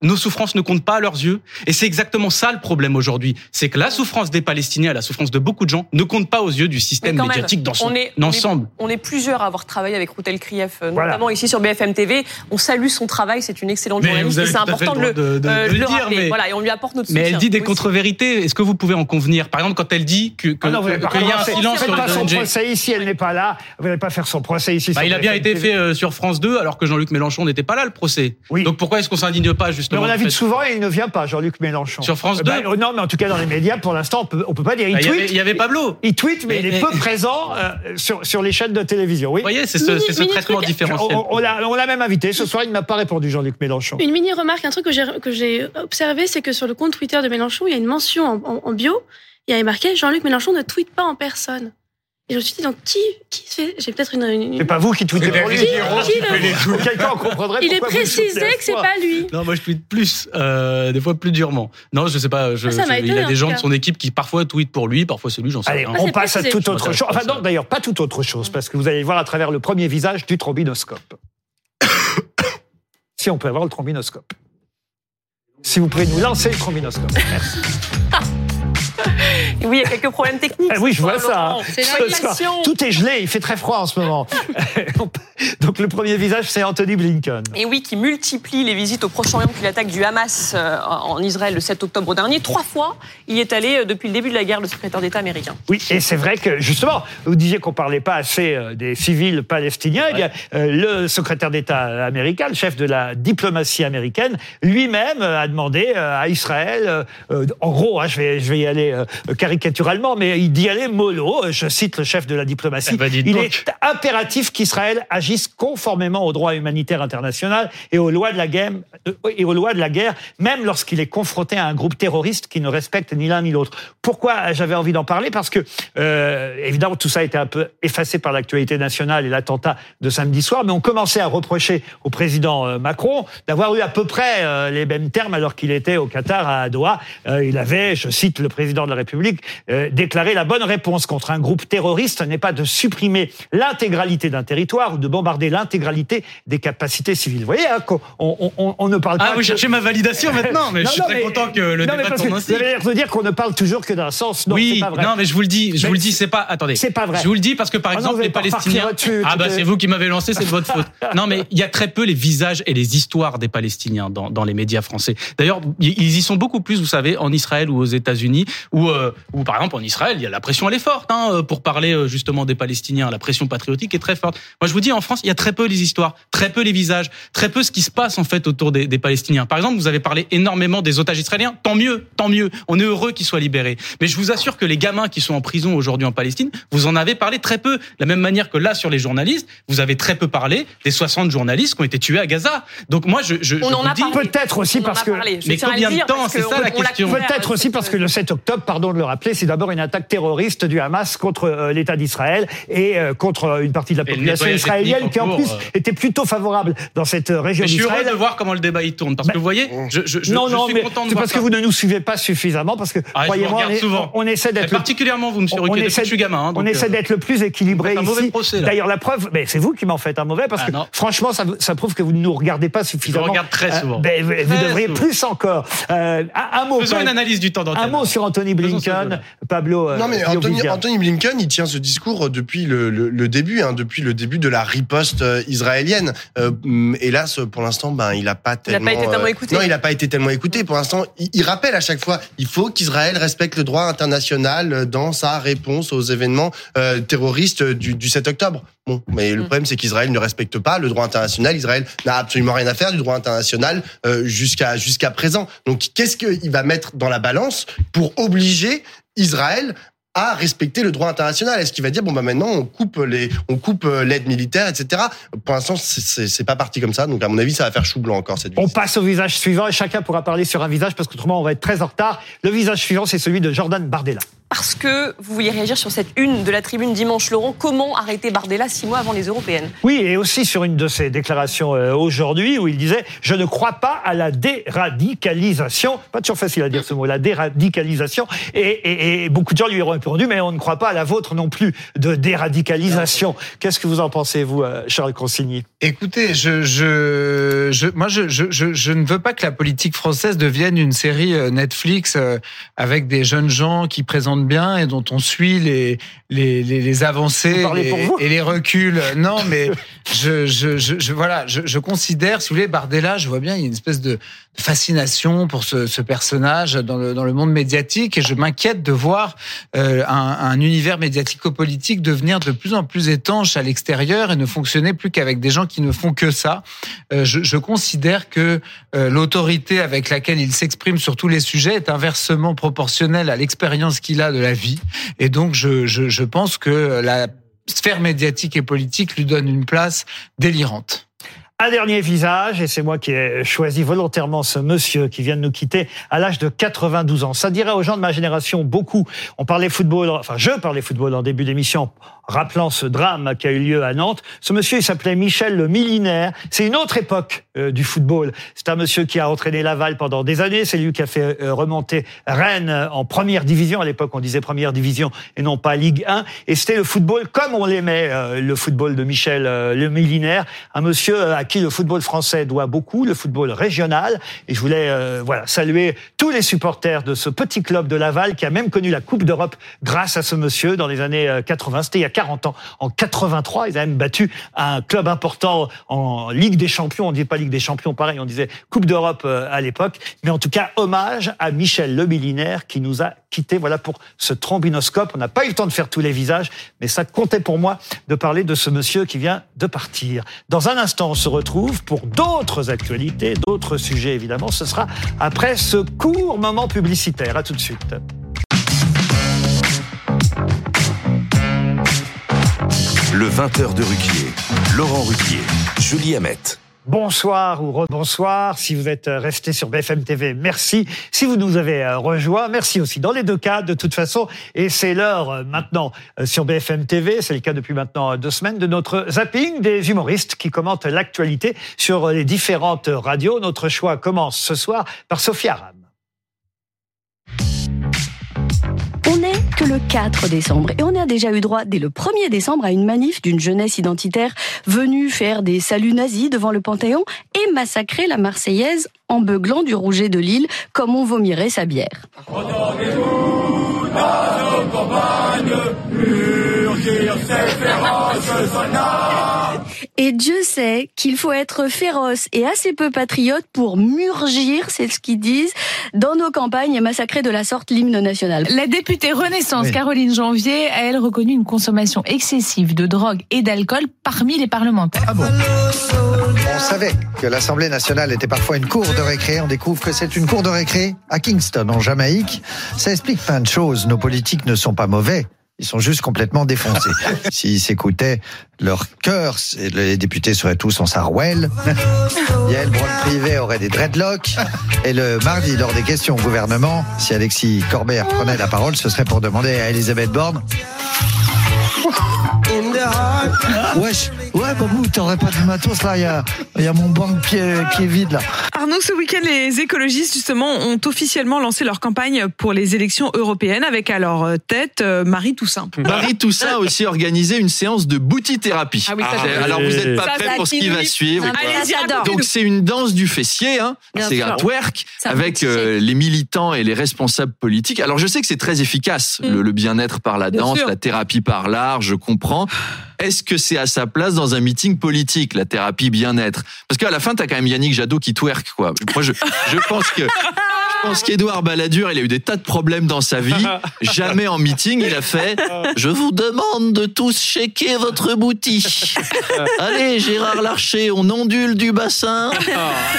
nos souffrances ne comptent pas à leurs yeux. Et c'est exactement ça le problème aujourd'hui. C'est que la souffrance des Palestiniens, la souffrance de beaucoup de gens, ne compte pas aux yeux du système Mais même, médiatique dans son on est, on est- ensemble. On est, plusieurs à avoir travaillé avec Routel Krief, euh, Voilà. notamment ici sur BFM TV. On salue son travail, c'est une excellente Mais journaliste et c'est important de le le, droit de- de- euh, de le le dire, rappeler. mais- Voilà, et on lui apporte notre Mais soutien. elle dit des Oui, contre-vérités. Est-ce que vous pouvez en convenir? Par exemple, quand elle dit que, que- Ah que- qu'il y a un silence sur pas le son procès ici, elle n'est pas là. Vous n'allez pas faire son procès ici. Bah, il a bien été fait euh, sur France 2 alors que Jean-Luc Mélenchon n'était pas là le procès. Donc pourquoi est-ce qu'on s'indigne pas Mais justement on l'invite souvent et il ne vient pas, Jean-Luc Mélenchon. Sur France Euh, bah, 2? euh, Non, mais en tout cas, dans les médias, pour l'instant, on peut, on peut pas dire. Il Bah, il y tweet. avait- il y avait Pablo. Il tweet, mais, Mais- il est mais- peu présent euh, sur, sur les chaînes de télévision. Oui. Vous voyez, c'est ce- ce traitement différentiel. On, on l'a on l'a même invité. Ce soir, il n'a pas répondu, Jean-Luc Mélenchon. Une mini remarque, un truc que j'ai que j'ai observé, c'est que sur le compte Twitter de Mélenchon, il y a une mention en, en- en bio. Il y avait marqué Jean-Luc Mélenchon ne tweete pas en personne. Et je me suis dit donc qui qui fait J'ai peut-être une. une- C'est pas vous qui tweetez pour lui. Qui- qui le- Quelqu'un comprendrait Il est précisé que ce c'est point. pas lui. Non, moi je tweete plus, euh, des fois plus durement. Non, je sais pas. Je, Ah, ça m'a je- il étonné, a des gens cas. de son équipe qui parfois tweetent pour lui, parfois c'est lui, j'en sais Allez, rien. on passe à toute autre chose. Enfin, non, d'ailleurs, pas toute autre chose, parce que vous allez voir à travers le premier visage du trombinoscope. <coughs> si on peut avoir le trombinoscope. Si vous pouvez nous lancer le trombinoscope. Merci. <laughs> <laughs> Oui, il y a quelques problèmes techniques. Ah oui, je vois Laurent. ça. Tout est gelé, il fait très froid en ce moment. <laughs> Donc le premier visage, c'est Anthony Blinken. Et oui, qui multiplie les visites au Proche-Orient depuis l'attaque du Hamas euh, en Israël le 7 octobre dernier. Trois fois, il y est allé euh, depuis le début de la guerre, le secrétaire d'État américain. Oui, et c'est vrai que justement, vous disiez qu'on parlait pas assez euh, des civils palestiniens. Eh bien, euh, le secrétaire d'État américain, le chef de la diplomatie américaine, lui-même a demandé à Israël, euh, en gros, hein, je vais, je vais y aller euh, caricaturalement, mais il dit aller mollo. euh, Je cite le chef de la diplomatie. Eh ben, il donc. est impératif qu'Israël agisse conformément au droit humanitaire international et aux lois de la guerre, euh, et aux lois de la guerre, même lorsqu'il est confronté à un groupe terroriste qui ne respecte ni l'un ni l'autre. Pourquoi j'avais envie d'en parler? Parce que euh, évidemment tout ça a été un peu effacé par l'actualité nationale et l'attentat de samedi soir, mais on commençait à reprocher au président Macron d'avoir eu à peu près les mêmes termes alors qu'il était au Qatar à Doha. Il avait, je cite le président de la République, euh, déclaré la bonne réponse contre un groupe terroriste n'est pas de supprimer l'intégralité d'un territoire ou de bombarder l'intégralité des capacités civiles. Vous voyez, hein, on, on- on ne parle Ah, pas. vous que- cherchez ma validation maintenant, mais <laughs> je suis très content que le non, débat tourne ainsi. Vous de dire qu'on ne parle toujours que d'un sens. Non, oui, c'est pas vrai. non, mais je vous le dis, je Mais vous le dis, c'est pas. Attendez, c'est pas vrai. Je vous le dis parce que par Ah non, exemple vous les Palestiniens. ah bah est- c'est vous qui m'avez lancé, c'est de votre faute. <laughs> Non, mais il y a très peu les visages et les histoires des Palestiniens dans, dans les médias français. D'ailleurs, ils y sont beaucoup plus, vous savez, en Israël ou aux États-Unis, où, euh, où par exemple en Israël, il y a la pression elle est forte hein, euh, pour parler euh, justement des Palestiniens. La pression patriotique est très forte. Moi, je vous dis, en France, il y a très peu les histoires, très peu les visages, très peu ce qui se passe en fait autour des, des Palestiniens. Par exemple, vous avez parlé énormément des otages israéliens. Tant mieux, tant mieux. On est heureux qu'ils soient libérés. Mais je vous assure que les gamins qui sont en prison aujourd'hui en Palestine, vous en avez parlé très peu. De la même manière que là sur les journalistes, vous avez très peu parlé des 60 journalistes qui ont été tués à Gaza. Donc moi, je, je, On je en vous a dis, parlé. Peut-être aussi On en parce a que. Mais combien de temps C'est ça on- la on l'a question. Peut-être euh, aussi parce que le 7 octobre, pardon de le rappeler, c'est d'abord une attaque terroriste du Hamas contre euh, l'État d'Israël et euh, contre euh, une partie de la population israélienne qui en plus euh. était plutôt favorable dans cette région Mais je suis heureux d'Israël. de voir comment le débat il tourne. Parce que vous voyez, je, je, je, non, je non, suis mais content de c'est voir parce ça. que vous ne nous suivez pas suffisamment, parce que Ah, je vous croyez-moi, on, est- souvent. on essaie d'être le- particulièrement, vous, monsieur on Ruquier, je suis gamin. hein, on essaie euh, d'être le plus équilibré ici. D'ailleurs, la preuve, mais c'est vous qui m'en faites un mauvais parce Ah, que non. franchement, ça, ça prouve que vous ne nous regardez pas suffisamment. regarde très Euh, souvent. ben, vous devriez souvent. plus encore. Euh, un, un mot. Faisons une analyse du temps d'antenne. Un mot sur Anthony Ce Blinken. Pablo. euh, Non mais Anthony. Anthony Blinken, il tient ce discours depuis le, le- le début, hein, depuis le début de la riposte euh, israélienne. Euh, hélas, pour l'instant, ben il a pas Il a tellement. pas été tellement écouté. Non, il a pas été tellement écouté. Pour l'instant, il, il rappelle à chaque fois, il faut qu'Israël respecte le droit international dans sa réponse aux événements euh, terroristes du, du 7 octobre. Bon, mais le Mm. problème c'est qu'Israël ne respecte pas le droit international. Israël n'a absolument rien à faire du droit international euh, jusqu'à jusqu'à présent. Donc, qu'est-ce qu'il va mettre dans la balance pour obliger Israël à respecter le droit international? Est-ce qu'il va dire bon bah maintenant on coupe les on coupe euh, l'aide militaire etc. Pour l'instant c'est- pas parti comme ça donc à mon avis ça va faire chou blanc encore cette On visite. passe au visage suivant et chacun pourra parler sur un visage parce qu'autrement on va être très en retard. Le visage suivant, c'est celui de Jordan Bardella. Parce que vous vouliez réagir sur cette une de la tribune dimanche. Laurent, comment arrêter Bardella six mois avant les européennes? Oui, et aussi sur une de ses déclarations euh, aujourd'hui où il disait Je ne crois pas à la déradicalisation. Pas toujours facile à dire ce mot, la déradicalisation. Et, et- et beaucoup de gens lui ont répondu Mais on ne croit pas à la vôtre non plus de déradicalisation. Qu'est-ce que vous en pensez, vous, euh, Charles Consigny? Écoutez, je, je, je, moi, je, je, je, je ne veux pas que la politique française devienne une série euh, Netflix avec des jeunes gens qui présentent bien et dont on suit les, les, les, les avancées et, les reculs. Non, mais je, je, je, je- voilà, je, je considère, si vous voulez, Bardella, je vois bien, il y a une espèce de fascination pour ce, ce personnage dans le, dans le monde médiatique et je m'inquiète de voir euh, un, un univers médiatico-politique devenir de plus en plus étanche à l'extérieur et ne fonctionner plus qu'avec des gens qui ne font que ça. Euh, je, je considère que euh, l'autorité avec laquelle il s'exprime sur tous les sujets est inversement proportionnelle à l'expérience qu'il a de la vie. Et donc, je, je, je pense que la sphère médiatique et politique lui donne une place délirante. Un dernier visage, et c'est moi qui ai choisi volontairement ce monsieur qui vient de nous quitter à l'âge de 92 ans. Ça dirait aux gens de ma génération beaucoup. On parlait football, enfin je parlais football en début d'émission, rappelant ce drame qui a eu lieu à Nantes. Ce monsieur, il s'appelait Michel le Millénaire. C'est une autre époque euh, du football. C'est un monsieur qui a entraîné Laval pendant des années. C'est lui qui a fait euh, remonter Rennes euh, en première division. À l'époque, on disait première division et non pas Ligue 1. Et c'était le football comme on l'aimait, le football de Michel le Millénaire. Un monsieur à qui le football français doit beaucoup, le football régional. Et je voulais voilà saluer tous les supporters de ce petit club de Laval qui a même connu la Coupe d'Europe grâce à ce monsieur dans les années euh, 80. C'était il y a 40 ans. En 83, ils avaient même battu un club important en Ligue des Champions. On ne disait pas Ligue des Champions, pareil, on disait Coupe d'Europe euh, à l'époque. Mais en tout cas, hommage à Michel Le Millénaire qui nous a quittés. Voilà pour ce trombinoscope. On n'a pas eu le temps de faire tous les visages, mais ça comptait pour moi de parler de ce monsieur qui vient de partir. Dans un instant, on se retrouve pour d'autres actualités, d'autres sujets évidemment. Ce sera après ce court moment publicitaire. À tout de suite. Le 20h de Ruquier. Laurent Ruquier. Julie Hamet. Bonsoir ou rebonsoir. Si vous êtes euh, resté sur BFM TV, merci. Si vous nous avez euh, rejoint, merci aussi. Dans les deux cas, de toute façon, et c'est l'heure euh, maintenant sur BFM TV, c'est le cas depuis maintenant deux semaines, de notre zapping des humoristes qui commentent l'actualité sur les différentes radios. Notre choix commence ce soir par Sophia Aram. Le 4 décembre et on a déjà eu droit dès le 1er décembre à une manif d'une jeunesse identitaire venue faire des saluts nazis devant le Panthéon et massacrer la Marseillaise en beuglant du rouget de Lille comme on vomirait sa bière. Et Dieu sait qu'il faut être féroce et assez peu patriote pour murgir, c'est ce qu'ils disent, dans nos campagnes et massacrer de la sorte l'hymne national. La députée Renaissance Oui. Caroline Janvier a, elle, reconnu une consommation excessive de drogue et d'alcool parmi les parlementaires. On savait que l'Assemblée nationale était parfois une cour de récré. On découvre que c'est une cour de récré à Kingston, en Jamaïque. Ça explique plein de choses. Nos politiques ne sont pas mauvais. Ils sont juste complètement défoncés. <laughs> S'ils s'écoutaient leur cœur, les députés seraient tous en sarouel. <laughs> Yael Braun-Privé aurait des dreadlocks. Et le mardi, lors des questions au gouvernement, si Alexis Corbière prenait la parole, ce serait pour demander à Elisabeth Borne Wesh, ouais, Babou, t'aurais pas du matos là, il y a, y a mon banc qui est, qui est vide là. Arnaud, ce week-end, les écologistes, justement, ont officiellement lancé leur campagne pour les élections européennes avec à leur tête euh, Marie Toussaint. <laughs> Marie Toussaint a aussi organisé une séance de boutithérapie. Ah oui, ça, c'est- Alors vous n'êtes pas Ça, prêts ça, pour ce qui va suivre. Allez-y, racontez-nous. Donc c'est une danse du fessier, hein. C'est un twerk avec euh, les militants et les responsables politiques. Alors je sais que c'est très efficace, le, le bien-être par la Mm. Bien danse, sûr. la thérapie par l'art, je comprends. Est-ce que c'est à sa place dans un meeting politique, la thérapie bien-être? Parce qu'à la fin, t'as quand même Yannick Jadot qui twerk, quoi. Je pense que <laughs> je pense qu'Édouard Balladur, il a eu des tas de problèmes dans sa vie. <laughs> Jamais en meeting, il a fait <laughs> Je vous demande de tous checker votre boutique. <laughs> Allez, Gérard Larcher, on ondule du bassin.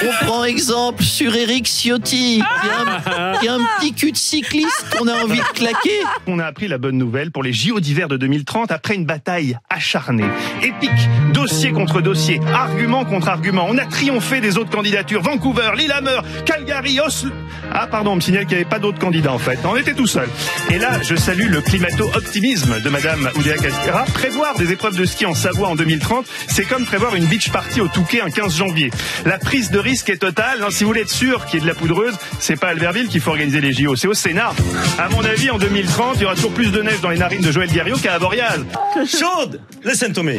On prend exemple sur Eric Ciotti, qui a un, qui a un petit cul de cycliste qu'on a envie de claquer. On a appris la bonne nouvelle pour les JO d'hiver de 2030 après une bataille acharnée, épique, dossier contre dossier, argument contre argument. On a triomphé des autres candidatures. Vancouver, Lillehammer, Calgary, Oslo. Ah pardon, on me signale qu'il n'y avait pas d'autres candidats en fait. On était tout seul. Et là, je salue le climato-optimisme de Madame Oudéa Castéra. Prévoir des épreuves de ski en Savoie en 2030, c'est comme prévoir une beach party au Touquet un 15 janvier. La prise de risque est totale. hein. Si vous voulez être sûr qu'il y ait de la poudreuse, c'est pas à Albertville qu'il faut organiser les JO, c'est au Sénat. À mon avis, en 2030, il y aura toujours plus de neige dans les narines de Joël Guerriot qu'à Avoriaz. Should listen to me.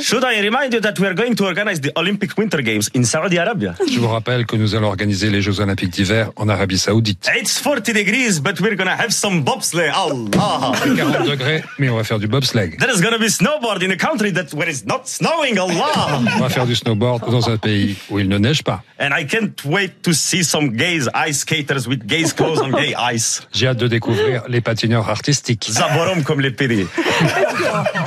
Should I remind you that we are going to organize the Olympic Winter Games in Saudi Arabia? Je vous rappelle que nous allons organiser les Jeux Olympiques d'hiver en Arabie Saoudite. It's 40 degrees, but we're gonna have some bobsleigh. Allah. <laughs> 40 degrés, mais on va faire du bobsleigh. There is gonna be snowboard in a country that where it's not snowing. Allah. On va faire du snowboard dans un pays où il ne neige pas. And I can't wait to see some gays ice skaters with gays clothes on gay ice. J'ai hâte de découvrir les patineurs artistiques. Zaborom comme les périls.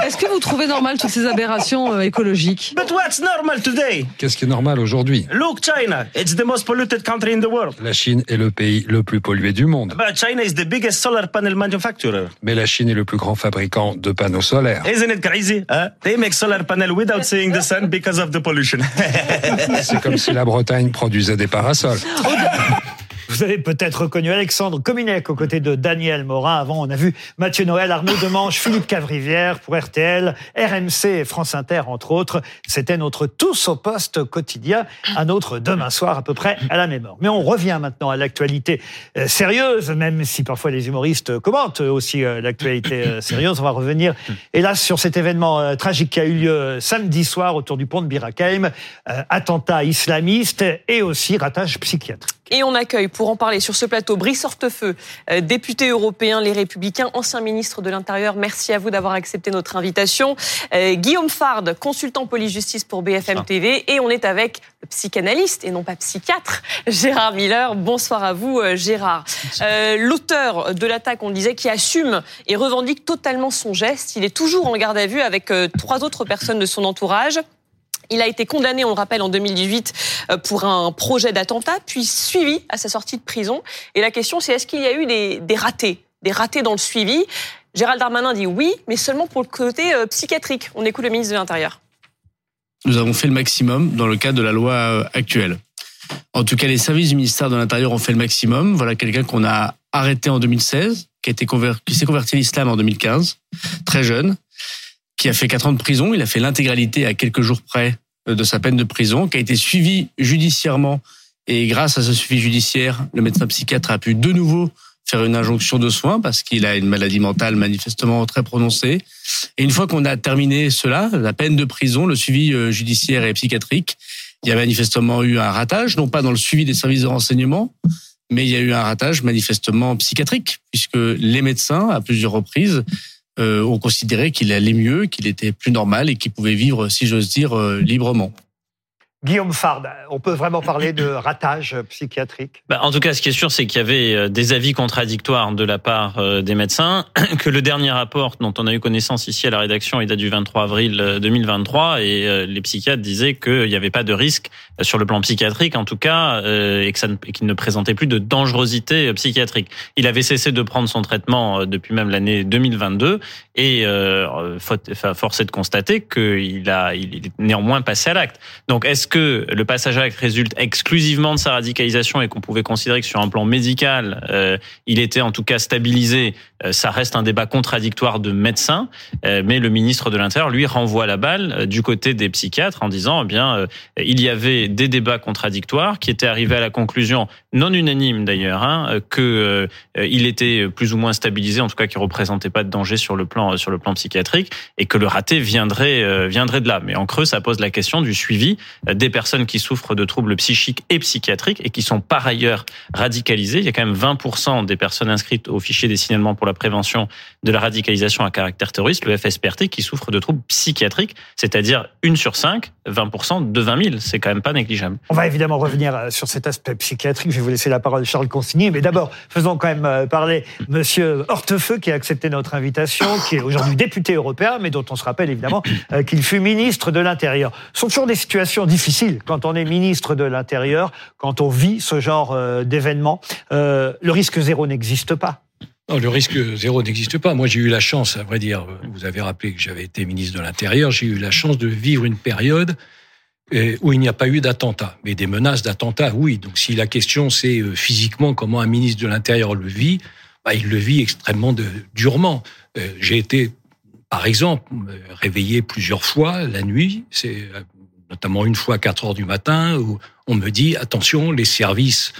Est-ce que vous trouvez normal toutes ces aberrations euh, écologiques? But what's normal today? Qu'est-ce qui est normal aujourd'hui? Look, China. It's the most polluted country in the world. La Chine est le pays le plus pollué du monde. But China is the biggest solar panel manufacturer. Mais la Chine est le plus grand fabricant de panneaux solaires. Isn't it crazy? Huh? They make solar panel without seeing the sun because of the pollution. C'est comme si la Bretagne produisait des parasols. <laughs> Vous avez peut-être reconnu Alexandre Cominec aux côtés de Daniel Morin. Avant, on a vu Mathieu Noël, Arnaud Demange, <laughs> Philippe Cavrivière pour RTL, RMC et France Inter, entre autres. C'était notre tous au poste quotidien, un autre demain soir à peu près à la même heure. Mais on revient maintenant à l'actualité euh, sérieuse, même si parfois les humoristes commentent aussi euh, l'actualité euh, sérieuse. On va revenir, hélas, sur cet événement tragique qui a eu lieu samedi soir autour du pont de Birakeim, attentat islamiste et aussi ratage psychiatrique. Et on accueille pour en parler sur ce plateau Brice Hortefeux, euh, député européen Les Républicains, ancien ministre de l'Intérieur. Merci à vous d'avoir accepté notre invitation. Euh, Guillaume Fard, consultant police-justice pour BFM TV. Et on est avec le psychanalyste et non pas psychiatre, <laughs> Gérard Miller. Bonsoir à vous, euh, Gérard. Euh, L'auteur de l'attaque, on le disait, qui assume et revendique totalement son geste. Il est toujours en garde à vue avec trois autres personnes de son entourage. Il a été condamné, on le rappelle, en 2018 euh, pour un projet d'attentat, puis suivi à sa sortie de prison. Et la question, c'est est-ce qu'il y a eu des, ratés, des ratés dans le suivi? Gérald Darmanin dit oui, mais seulement pour le côté euh, psychiatrique. On écoute le ministre de l'Intérieur. Nous avons fait le maximum dans le cadre de la loi euh, actuelle. En tout cas, les services du ministère de l'Intérieur ont fait le maximum. Voilà quelqu'un qu'on a arrêté en 2016, qui qui s'est converti à l'islam en 2015, très jeune, qui a fait quatre ans de prison. Il a fait l'intégralité à quelques jours près euh, de sa peine de prison, qui a été suivi judiciairement. Et grâce à ce suivi judiciaire, le médecin psychiatre a pu de nouveau faire une injonction de soins parce qu'il a une maladie mentale manifestement très prononcée. Et une fois qu'on a terminé cela, la peine de prison, le suivi euh, judiciaire et psychiatrique, il y a manifestement eu un ratage, non pas dans le suivi des services de renseignement, mais il y a eu un ratage manifestement psychiatrique, puisque les médecins, à plusieurs reprises, ont considéré qu'il allait mieux, qu'il était plus normal et qu'il pouvait vivre, si j'ose dire, euh, librement. Guillaume Fard, on peut vraiment parler de <clears throat> ratage psychiatrique? Bah, en tout cas, ce qui est sûr, c'est qu'il y avait euh, des avis contradictoires de la part euh, des médecins, <clears throat> que le dernier rapport dont on a eu connaissance ici à la rédaction, il date du 23 avril euh, 2023, et euh, les psychiatres disaient qu'il n'y avait pas de risque sur le plan psychiatrique, en tout cas, et que ça ne- et qu'il ne présentait plus de dangerosité psychiatrique. Il avait cessé de prendre son traitement depuis même l'année 2022, et euh, faut- enfin, force est de constater qu'il a, il est néanmoins passé à l'acte. Donc, est-ce que le passage à l'acte résulte exclusivement de sa radicalisation et qu'on pouvait considérer que sur un plan médical, euh, il était en tout cas stabilisé Ça reste un débat contradictoire de médecins, euh, mais le ministre de l'Intérieur lui renvoie la balle euh, du côté des psychiatres en disant, eh bien, euh, il y avait des débats contradictoires qui étaient arrivés à la conclusion non unanime d'ailleurs, hein, euh, que euh, il était plus ou moins stabilisé, en tout cas qu'il représentait pas de danger sur le plan sur le plan psychiatrique, et que le raté viendrait euh, viendrait de là. Mais en creux, ça pose la question du suivi euh, des personnes qui souffrent de troubles psychiques et psychiatriques et qui sont par ailleurs radicalisées. Il y a quand même 20% des personnes inscrites au fichier des signalements pour la prévention de la radicalisation à caractère terroriste, le FSPRT, qui souffrent de troubles psychiatriques, c'est-à-dire une sur cinq, 20% de 20 000. C'est quand même pas négligeable. On va évidemment revenir euh, sur cet aspect psychiatrique. Je vais vous laisser la parole, Charles Consigny. Mais d'abord, faisons quand même euh, parler Monsieur Hortefeux, qui a accepté notre invitation, qui est aujourd'hui député européen, mais dont on se rappelle évidemment euh, qu'il fut ministre de l'Intérieur. Ce sont toujours des situations difficiles quand on est ministre de l'Intérieur, quand on vit ce genre d'événement. Euh, le risque zéro n'existe pas. Non, le risque zéro n'existe pas. Moi, j'ai eu la chance, à vrai dire, vous avez rappelé que j'avais été ministre de l'Intérieur, j'ai eu la chance de vivre une période euh, où il n'y a pas eu d'attentat. Mais des menaces d'attentat, oui. Donc si la question c'est euh, physiquement comment un ministre de l'Intérieur le vit, bah, il le vit extrêmement durement. Euh, J'ai été, par exemple, réveillé plusieurs fois la nuit, c'est notamment une fois à 4 heures du matin, où on me dit attention, les services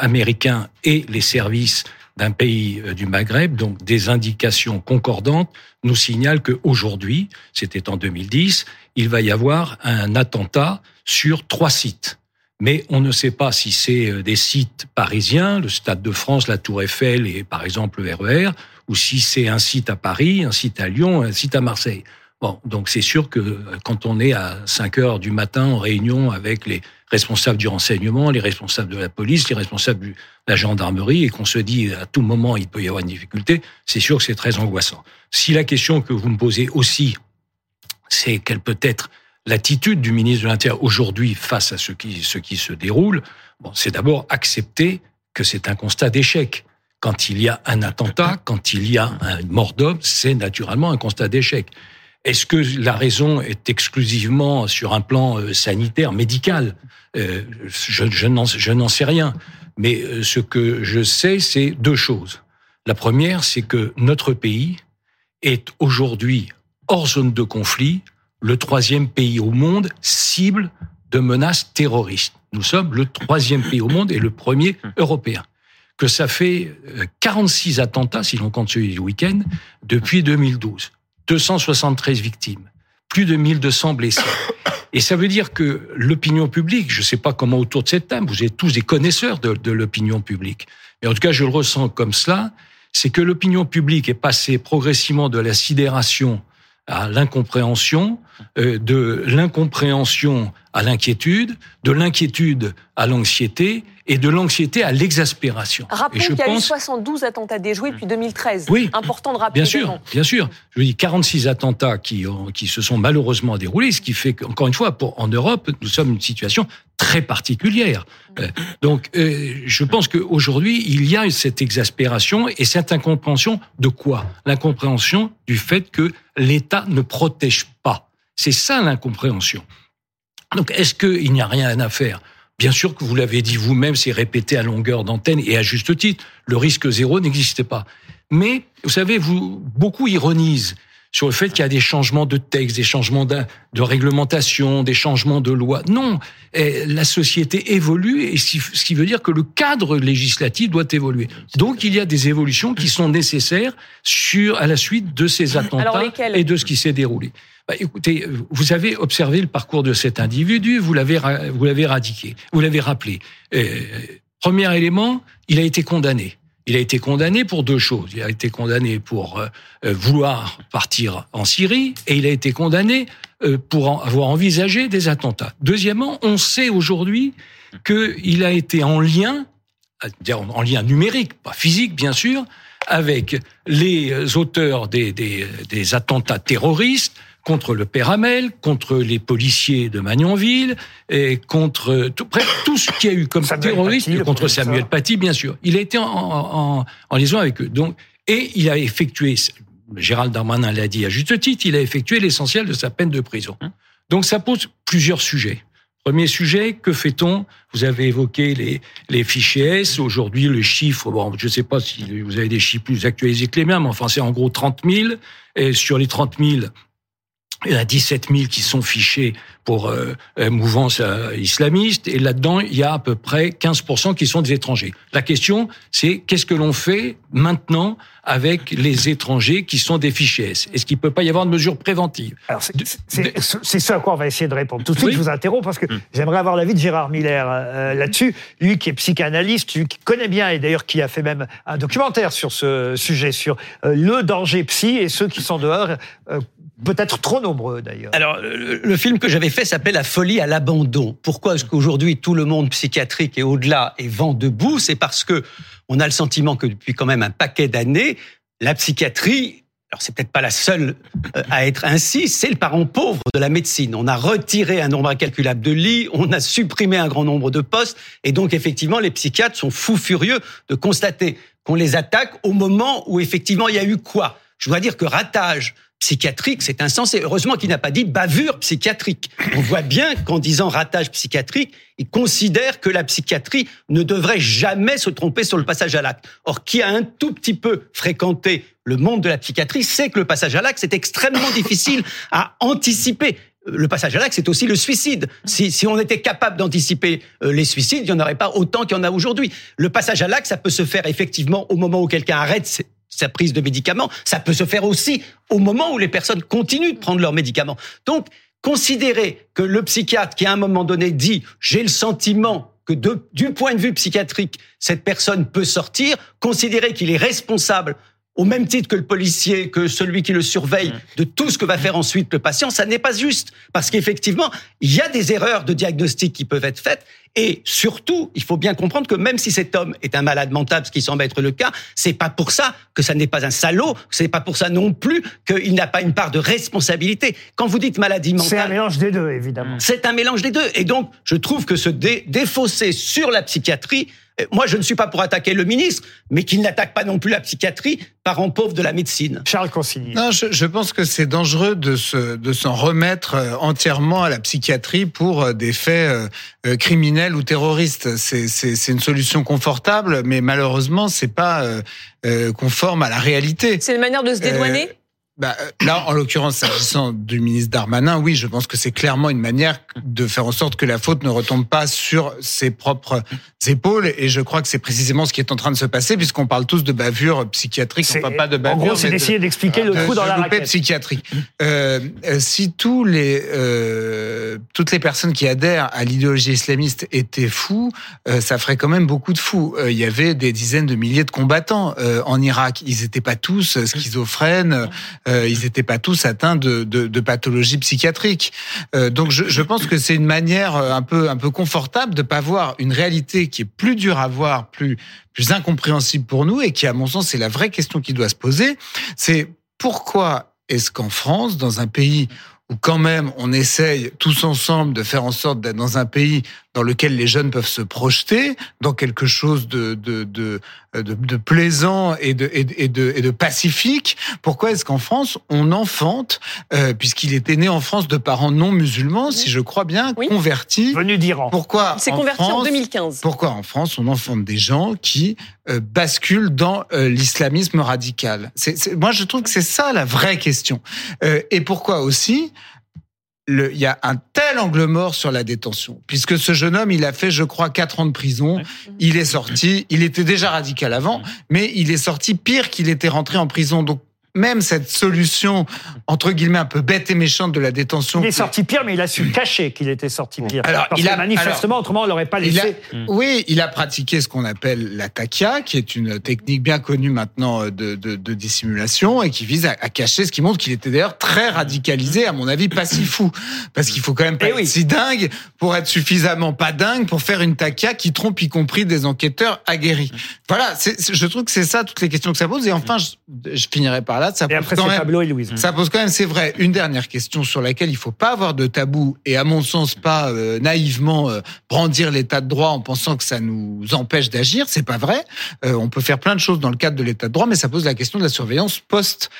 américains et les services d'un pays euh, du Maghreb, donc des indications concordantes, nous signalent qu'aujourd'hui, c'était en 2010, il va y avoir un attentat sur trois sites. Mais on ne sait pas si c'est euh, des sites parisiens, le Stade de France, la Tour Eiffel et par exemple le RER, ou si c'est un site à Paris, un site à Lyon, un site à Marseille. Bon, donc c'est sûr que euh, quand on est à 5 heures du matin en réunion avec les responsables du renseignement, les responsables de la police, les responsables de la gendarmerie, et qu'on se dit à tout moment il peut y avoir une difficulté, c'est sûr que c'est très angoissant. Si la question que vous me posez aussi, c'est quelle peut être l'attitude du ministre de l'Intérieur aujourd'hui face à ce qui, ce qui se déroule, bon, c'est d'abord accepter que c'est un constat d'échec. Quand il y a un attentat, quand il y a un mort d'homme, c'est naturellement un constat d'échec. Est-ce que la raison est exclusivement sur un plan euh, sanitaire, médical? Euh, Je, je n'en sais rien. Mais euh, ce que je sais, c'est deux choses. La première, c'est que notre pays est aujourd'hui hors zone de conflit, le troisième pays au monde cible de menaces terroristes. Nous sommes le troisième pays au monde et le premier européen. Que ça fait euh, 46 attentats, si l'on compte celui du week-end, depuis 2012. 273 victimes, plus de 1200 blessés. Et ça veut dire que l'opinion publique, je ne sais pas comment autour de cette table, vous êtes tous des connaisseurs de, l'opinion publique, mais en tout cas je le ressens comme cela, c'est que l'opinion publique est passée progressivement de la sidération à l'incompréhension, euh, de l'incompréhension à l'inquiétude, de l'inquiétude à l'anxiété et de l'anxiété à l'exaspération. Rappelons qu'il y a eu pense- 72 attentats déjoués depuis 2013. Oui. Important de rappeler Bien sûr, bien sûr. Je dis 46 attentats qui, ont, qui se sont malheureusement déroulés, ce qui fait qu'encore une fois, pour, en Europe, nous sommes une situation très particulière. Euh, donc, euh, je pense qu'aujourd'hui, il y a cette exaspération et cette incompréhension de quoi? L'incompréhension du fait que l'État ne protège pas. C'est ça l'incompréhension. Donc, est-ce qu'il n'y a rien à faire? Bien sûr que vous l'avez dit vous-même, c'est répété à longueur d'antenne et à juste titre. Le risque zéro n'existait pas. Mais, vous savez, vous, beaucoup ironisent sur le fait qu'il y a des changements de texte, des changements de, de réglementation, des changements de loi. Non, eh, la société évolue et ce qui veut dire que le cadre législatif doit évoluer. Donc il y a des évolutions qui sont nécessaires sur à la suite de ces attentats et de ce qui s'est déroulé. Bah, écoutez, vous avez observé le parcours de cet individu, vous l'avez vous l'avez radiqué, vous l'avez rappelé. Euh, premier élément, il a été condamné. Il a été condamné pour deux choses. Il a été condamné pour euh, euh, vouloir partir en Syrie et il a été condamné euh, pour avoir envisagé des attentats. Deuxièmement, on sait aujourd'hui qu'il a été en lien, en lien numérique, pas physique bien sûr, avec les auteurs des attentats terroristes contre le père Hamel, contre les policiers de Magnanville, et contre tout, tout ce qu'il y a eu comme terroriste, Paty, contre. Samuel Paty, bien sûr. Il a été en, en, en liaison avec eux. Donc, et il a effectué, Gérald Darmanin l'a dit à juste titre, il a effectué l'essentiel de sa peine de prison. Donc ça pose plusieurs sujets. Premier sujet, que fait-on? Vous avez évoqué les, les fichiers S. Aujourd'hui, le chiffre, bon, je ne sais pas si vous avez des chiffres plus actualisés que les miens, mais enfin, c'est en gros 30 000. Et sur les 30 000, il y en a 17 000 qui sont fichés pour euh, euh, mouvance euh, islamiste, et là-dedans, il y a à peu près 15 qui sont des étrangers. La question, c'est qu'est-ce que l'on fait maintenant avec les étrangers qui sont des fichiers S? Est-ce qu'il peut pas y avoir de mesures préventives Alors, c'est- c'est c'est ce à quoi on va essayer de répondre. Tout de suite, Oui. je vous interromps parce que j'aimerais avoir l'avis de Gérard Miller euh, là-dessus. Lui qui est psychanalyste, lui qui connaît bien et d'ailleurs qui a fait même un documentaire sur ce sujet, sur euh, le danger psy et ceux qui sont dehors, euh, peut-être trop nombreux d'ailleurs. Alors, le, film que j'avais fait s'appelait La folie à l'abandon. Pourquoi est-ce qu'aujourd'hui tout le monde psychiatrique et au-delà est vent debout? C'est parce que on a le sentiment que depuis quand même un paquet d'années, la psychiatrie, alors c'est peut-être pas la seule euh, à être ainsi, c'est le parent pauvre de la médecine. On a retiré un nombre incalculable de lits, on a supprimé un grand nombre de postes, et donc effectivement les psychiatres sont fous furieux de constater qu'on les attaque au moment où effectivement il y a eu quoi? Je dois dire que ratage psychiatrique, c'est insensé. Heureusement qu'il n'a pas dit bavure psychiatrique. On voit bien qu'en disant ratage psychiatrique, il considère que la psychiatrie ne devrait jamais se tromper sur le passage à l'acte. Or, qui a un tout petit peu fréquenté le monde de la psychiatrie sait que le passage à l'acte, c'est extrêmement difficile à anticiper. Le passage à l'acte, c'est aussi le suicide. Si, si on était capable d'anticiper euh, les suicides, il n'y en aurait pas autant qu'il y en a aujourd'hui. Le passage à l'acte, ça peut se faire effectivement au moment où quelqu'un arrête sa prise de médicaments. Ça peut se faire aussi au moment où les personnes continuent de prendre leurs médicaments. Donc, considérer que le psychiatre qui à un moment donné dit j'ai le sentiment que du point de vue psychiatrique, cette personne peut sortir, considérer qu'il est responsable au même titre que le policier, que celui qui le surveille, de tout ce que va faire ensuite le patient, ça n'est pas juste. Parce qu'effectivement, il y a des erreurs de diagnostic qui peuvent être faites. Et surtout, il faut bien comprendre que même si cet homme est un malade mental, ce qui semble être le cas, c'est pas pour ça que ça n'est pas un salaud, c'est pas pour ça non plus qu'il n'a pas une part de responsabilité. Quand vous dites maladie mentale. C'est un mélange des deux, évidemment. C'est un mélange des deux. Et donc, je trouve que se dé- défausser sur la psychiatrie, moi, je ne suis pas pour attaquer le ministre, mais qu'il n'attaque pas non plus la psychiatrie, parent pauvre de la médecine. Charles Consigny. Non, je, je pense que c'est dangereux de se de s'en remettre euh, entièrement à la psychiatrie pour euh, des faits euh, euh, criminels ou terroristes. C'est c'est c'est une solution confortable, mais malheureusement c'est pas euh, euh, conforme à la réalité. C'est une manière de se dédouaner? Euh, bah, euh, là, en l'occurrence, s'agissant du ministre Darmanin, oui, je pense que c'est clairement une manière de faire en sorte que la faute ne retombe pas sur ses propres épaules. Et je crois que c'est précisément ce qui est en train de se passer, puisqu'on parle tous de bavure psychiatrique, enfin pas de en bavure. gros, c'est d'essayer d'expliquer le trou dans la raquette. psychiatrique. Euh, euh, si tous les euh, toutes les personnes qui adhèrent à l'idéologie islamiste étaient fous, euh, ça ferait quand même beaucoup de fous. Il y avait des dizaines de milliers de combattants en Irak. Ils n'étaient pas tous euh, schizophrènes. Euh, ils n'étaient pas tous atteints de, de, de pathologies psychiatriques. Euh, donc, je, je pense que c'est une manière euh, un peu un peu confortable de pas voir une réalité qui est plus dure à voir, plus plus incompréhensible pour nous et qui, à mon sens, c'est la vraie question qui doit se poser. C'est pourquoi est-ce qu'en France, dans un pays où quand même on essaye tous ensemble de faire en sorte d'être dans un pays dans lequel les jeunes peuvent se projeter dans quelque chose de de de de, de plaisant et de, et de et de et de pacifique. Pourquoi est-ce qu'en France on enfante, euh, puisqu'il était né en France de parents non musulmans, si je crois bien, convertis, venu d'Iran. Pourquoi Il s'est converti en France- 2015. Pourquoi en France on enfante des gens qui euh, basculent dans euh, l'islamisme radical? C'est, c'est- Moi, je trouve que c'est ça la vraie question. Euh, et pourquoi aussi il y a un tel angle mort sur la détention, puisque ce jeune homme, il a fait, je crois, quatre ans de prison. Il est sorti. Il était déjà radical avant, mais il est sorti pire qu'il était rentré en prison. Donc même cette solution entre guillemets un peu bête et méchante de la détention. Il est sorti pire, mais il a su cacher qu'il était sorti pire. Alors, Parce il que a- manifestement, alors, autrement, on l'aurait pas il a- laissé. Oui, il a pratiqué ce qu'on appelle la takia, qui est une technique bien connue maintenant euh, de, de, de dissimulation et qui vise à, à cacher ce qui montre qu'il était d'ailleurs très radicalisé, à mon avis, pas si fou. Parce qu'il faut quand même pas être si dingue pour être suffisamment pas dingue pour faire une takia qui trompe y compris des enquêteurs aguerris. Voilà, je trouve que c'est ça toutes les questions que ça pose. Et enfin, je, je finirai par Ça pose après, quand même, Pablo et Louise. Ça pose quand même, c'est vrai, une dernière question sur laquelle il faut pas avoir de tabou et à mon sens pas euh, naïvement euh, brandir l'état de droit en pensant que ça nous empêche d'agir. C'est pas vrai. Euh, on peut faire plein de choses dans le cadre de l'état de droit, mais ça pose la question de la surveillance post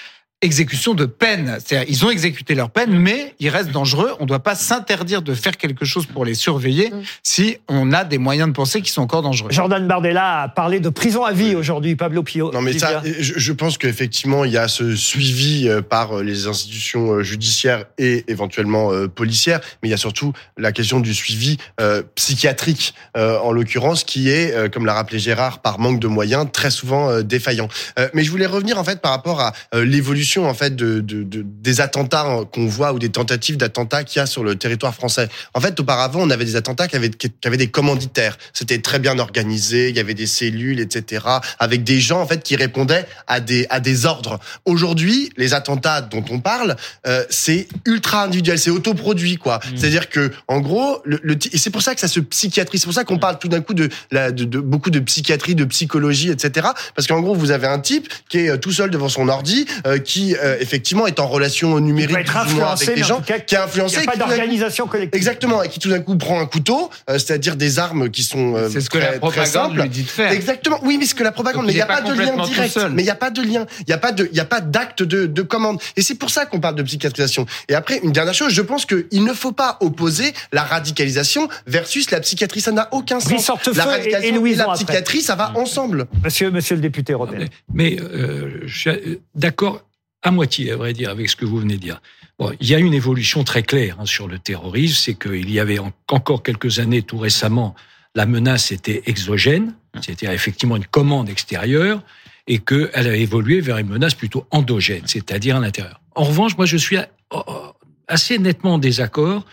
exécution de peine. C'est-à-dire, ils ont exécuté leur peine, mais ils restent dangereux. On ne doit pas s'interdire de faire quelque chose pour les surveiller si on a des moyens de penser qu'ils sont encore dangereux. Jordan Bardella a parlé de prison à vie aujourd'hui, Pablo Pio. Non mais ça, je, je pense qu'effectivement il y a ce suivi euh, par euh, les institutions euh, judiciaires et éventuellement euh, policières, mais il y a surtout la question du suivi euh, psychiatrique euh, en l'occurrence, qui est, euh, comme l'a rappelé Gérard, par manque de moyens très souvent euh, défaillant. Euh, mais je voulais revenir en fait par rapport à euh, en fait de, de- de- des attentats hein, qu'on voit ou des tentatives d'attentats qu'il y a sur le territoire français. En fait, auparavant, on avait des attentats qui avaient, qui avaient des commanditaires. C'était très bien organisé, il y avait des cellules, etc., avec des gens en fait qui répondaient à des à des ordres. Aujourd'hui, les attentats dont on parle, euh, c'est ultra individuel, c'est autoproduit quoi. C'est-à-dire que en gros, le, le- et c'est pour ça que ça se psychiatrie. C'est pour ça qu'on parle tout d'un coup de, la, de, de beaucoup de psychiatrie, de psychologie, etc. Parce qu'en gros, vous avez un type qui est euh, tout seul devant son ordi, euh, qui qui euh, effectivement est en relation numérique être influencé, avec des mais en gens, cas, qui est influencé, il y a pas d'organisation collective. Exactement, et qui tout d'un coup prend un couteau, euh, c'est-à-dire des armes qui sont euh, C'est ce que la très propagande simples. lui dit de faire. Exactement, oui, mais ce que la propagande, Donc, mais il n'y a pas pas de lien direct, mais il n'y a pas de lien, il n'y a pas de, il y a pas d'acte de, de commande, et c'est pour ça qu'on parle de psychiatrisation. Et après, une dernière chose, je pense qu'il ne faut pas opposer la radicalisation versus la psychiatrie, ça n'a aucun sens. La et- et radicalisation et, la après. psychiatrie, ça va ensemble. Monsieur, monsieur le député européen. Mais euh, je suis euh, d'accord à moitié, à vrai dire, avec ce que vous venez de dire. Bon, il y a une évolution très claire hein, sur le terrorisme, c'est qu'il y avait en- encore quelques années, tout récemment, la menace était exogène, c'est-à-dire effectivement une commande extérieure, et qu'elle a évolué vers une menace plutôt endogène, c'est-à-dire à l'intérieur. En revanche, moi, je suis assez nettement en désaccord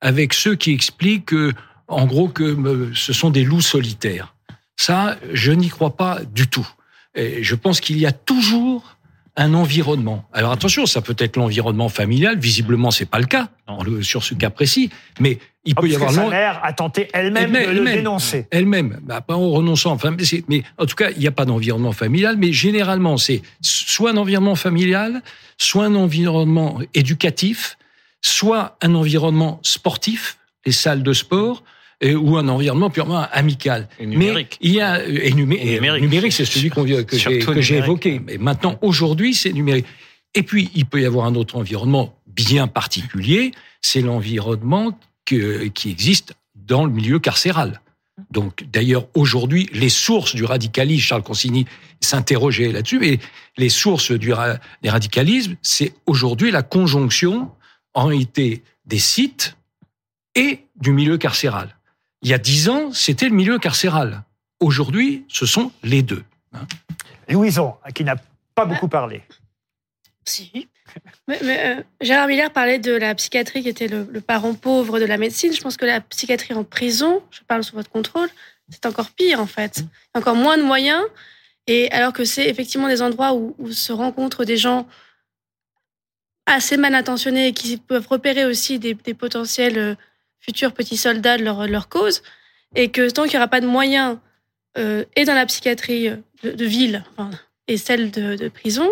avec ceux qui expliquent que, en gros, que ce sont des loups solitaires. Ça, je n'y crois pas du tout. Je pense qu'il y a toujours un environnement. Alors attention, ça peut être l'environnement familial. Visiblement, c'est pas le cas le- sur ce cas précis, mais il peut y avoir sa mère a tenté elle-même de le elle-même, dénoncer. Elle-même, bah, pas en renonçant. Enfin, mais, mais en tout cas, il n'y a pas d'environnement familial, mais généralement, c'est soit un environnement familial, soit un environnement éducatif, soit un environnement sportif, les salles de sport, et- ou un environnement purement amical. numérique. Mais il y a euh, et, numé- et numérique. numérique, c'est celui que j'ai numérique. évoqué. Mais maintenant, aujourd'hui, c'est numérique. Et puis, il peut y avoir un autre environnement bien particulier, c'est l'environnement qui existe dans le milieu carcéral. Donc, d'ailleurs, aujourd'hui, les sources du radicalisme, Charles Consigny s'interrogeait là-dessus, mais les sources du ra- des radicalismes, c'est aujourd'hui la conjonction, en réalité, des sites et du milieu carcéral. Il y a dix ans, c'était le milieu carcéral. Aujourd'hui, ce sont les deux. Louison, qui n'a pas beaucoup parlé. Si. Mais, mais, euh, Gérard Miller parlait de la psychiatrie qui était le, le parent pauvre de la médecine. Je pense que la psychiatrie en prison, je parle sous votre contrôle, c'est encore pire en fait. Encore moins de moyens. Et alors que c'est effectivement des endroits où, où se rencontrent des gens assez mal intentionnés et qui peuvent repérer aussi des, des potentiels euh, futurs petits soldats de leur, cause. Et que tant qu'il n'y aura pas de moyens, euh, et dans la psychiatrie euh, de, ville enfin, et celle de prison,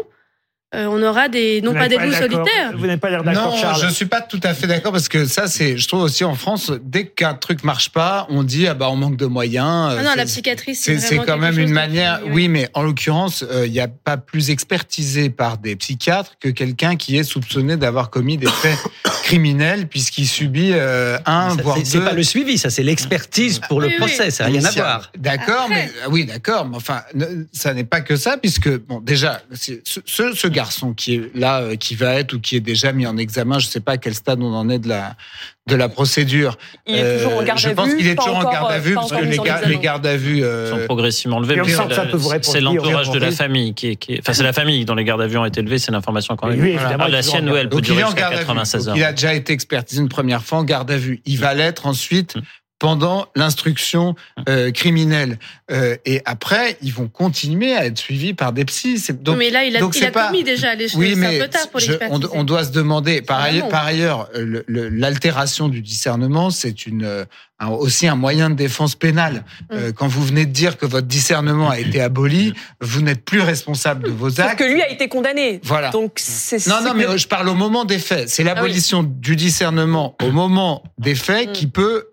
euh, on aura des, non Vous pas des loups solitaires. Vous n'avez pas l'air d'accord, Non, Charles. je suis pas tout à fait d'accord parce que ça, c'est, je trouve aussi en France, dès qu'un truc marche pas, on dit ah bah on manque de moyens. Ah non, C'est- la psychiatrie, c'est C'est quand même une manière. Oui, mais en l'occurrence, euh, il n'y a pas plus expertisé par des psychiatres que quelqu'un qui est soupçonné d'avoir commis des faits <coughs> criminels puisqu'il subit euh, un Ça, voire deux. C'est pas le suivi, ça c'est l'expertise pour le Oui, oui. procès, ça n'a rien à voir. D'accord, mais ah oui, d'accord, mais enfin, ne- ça n'est pas que ça, puisque bon, déjà, ce, ce, ce garçon qui est là, euh, qui va être ou qui est déjà mis en examen, je sais pas à quel stade on en est de la de la procédure. Il est toujours en garde je à pense vue, qu'il est toujours en garde à euh, vue, parce que les, gar- les gardes à vue. euh, sont progressivement levés. C'est l'entourage de la famille qui est, qui est- enfin c'est la famille dont les gardes à vue ont été levés, c'est l'information qu'on a. Ah, est la sienne, elle peut durer jusqu'à garde à vue. 96 Donc, heures. il a déjà été expertisé une première fois en garde à vue. Il va l'être ensuite Mm. Pendant l'instruction euh, criminelle. Euh, et après, ils vont continuer à être suivis par des psys. C'est- Donc, mais là, il a, donc il a pas- commis déjà les choses. Oui, mais un peu tard pour je- on, on doit se demander. Par vraiment. par ailleurs, le- le- l'altération du discernement, c'est une euh, un- aussi un moyen de défense pénale. Mm. Euh, quand vous venez de dire que votre discernement a été aboli, vous n'êtes plus responsable de vos Sauf actes. que lui a été condamné. Voilà. Donc c'est Non, non, mais que- je parle au moment des faits. C'est l'abolition du discernement au moment des faits qui peut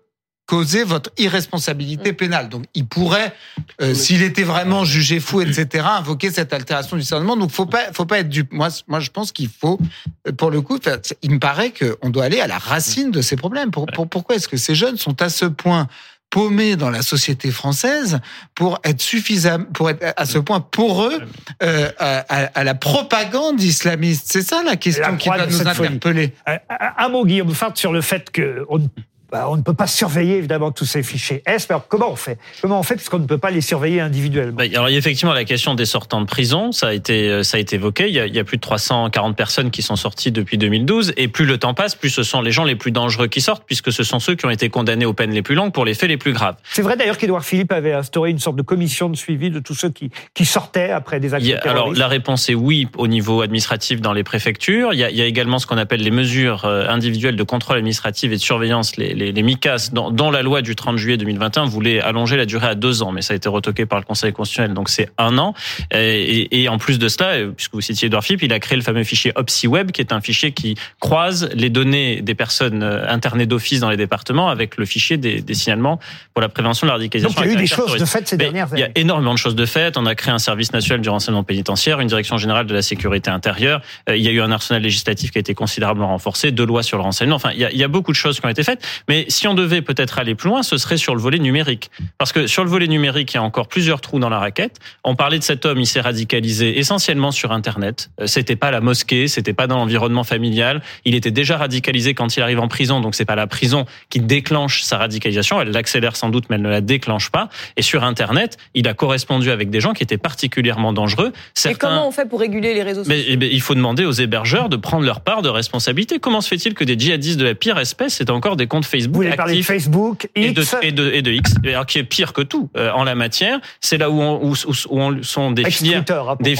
causer votre irresponsabilité pénale. Donc, il pourrait, euh, s'il était vraiment jugé fou, etc., invoquer cette altération du discernement. Donc, faut pas, faut pas être dupe. Moi, moi, je pense qu'il faut, euh, pour le coup, il me paraît qu'on doit aller à la racine de ces problèmes. Pour, pour- pourquoi est-ce que ces jeunes sont à ce point paumés dans la société française pour être suffisant, pour être à ce point pour eux euh, à, à- à la propagande islamiste? C'est ça la question La qui doit nous interpeller. Un, un- un mot, Guillaume Fart, sur le fait qu'on ne bah, on ne peut pas surveiller évidemment tous ces fichiers S. Alors comment on fait? Comment on fait puisqu'on ne peut pas les surveiller individuellement? Bah, alors il y a effectivement la question des sortants de prison, ça a été euh, ça a été évoqué. Il y a, il y a plus de 340 personnes qui sont sorties depuis 2012, et plus le temps passe, plus ce sont les gens les plus dangereux qui sortent, puisque ce sont ceux qui ont été condamnés aux peines les plus longues pour les faits les plus graves. C'est vrai d'ailleurs qu'Édouard Philippe avait instauré une sorte de commission de suivi de tous ceux qui, qui sortaient après des actes alors la réponse est oui au niveau administratif dans les préfectures. Il y a, il y a également ce qu'on appelle les mesures euh, individuelles de contrôle administratif et de surveillance, les, les, les MICAS, dans, dans la loi du 30 juillet 2021, voulaient allonger la durée à deux ans, mais ça a été retoqué par le Conseil constitutionnel, donc c'est un an. Et, et en plus de cela, euh, puisque vous citiez Edouard Philippe, il a créé le fameux fichier OpsiWeb, qui est un fichier qui croise les données des personnes euh, internées d'office dans les départements avec le fichier des, des signalements pour la prévention de la radicalisation. Donc il y a eu des choses de fait ces Mais dernières Il y a années. énormément de choses de fait. On a créé un service national du renseignement pénitentiaire, une direction générale de la sécurité intérieure. Euh, Il y a eu un arsenal législatif qui a été considérablement renforcé, deux lois sur le renseignement. Enfin, il y a, il y a beaucoup de choses qui ont été faites. Mais si on devait peut-être aller plus loin, ce serait sur le volet numérique. Parce que sur le volet numérique, il y a encore plusieurs trous dans la raquette. On parlait de cet homme, il s'est radicalisé essentiellement sur Internet. Euh, C'était pas la mosquée, c'était pas dans l'environnement familial. Il était déjà radicalisé quand il arrive en prison, donc c'est pas la prison qui déclenche sa radicalisation. Elle l'accélère sans doute, mais elle ne la déclenche pas. Et sur Internet, il a correspondu avec des gens qui étaient particulièrement dangereux. Et Certains... comment on fait pour réguler les réseaux sociaux Mais eh ben, il faut demander aux hébergeurs de prendre leur part de responsabilité. Comment se fait-il que des djihadistes de la pire espèce c'est encore des comptes Facebook Vous voulez parler de Facebook, et de, X et de et de X, alors qui est pire que tout euh, en la matière. C'est là où, on, où, où- où on sont des filières, hein, des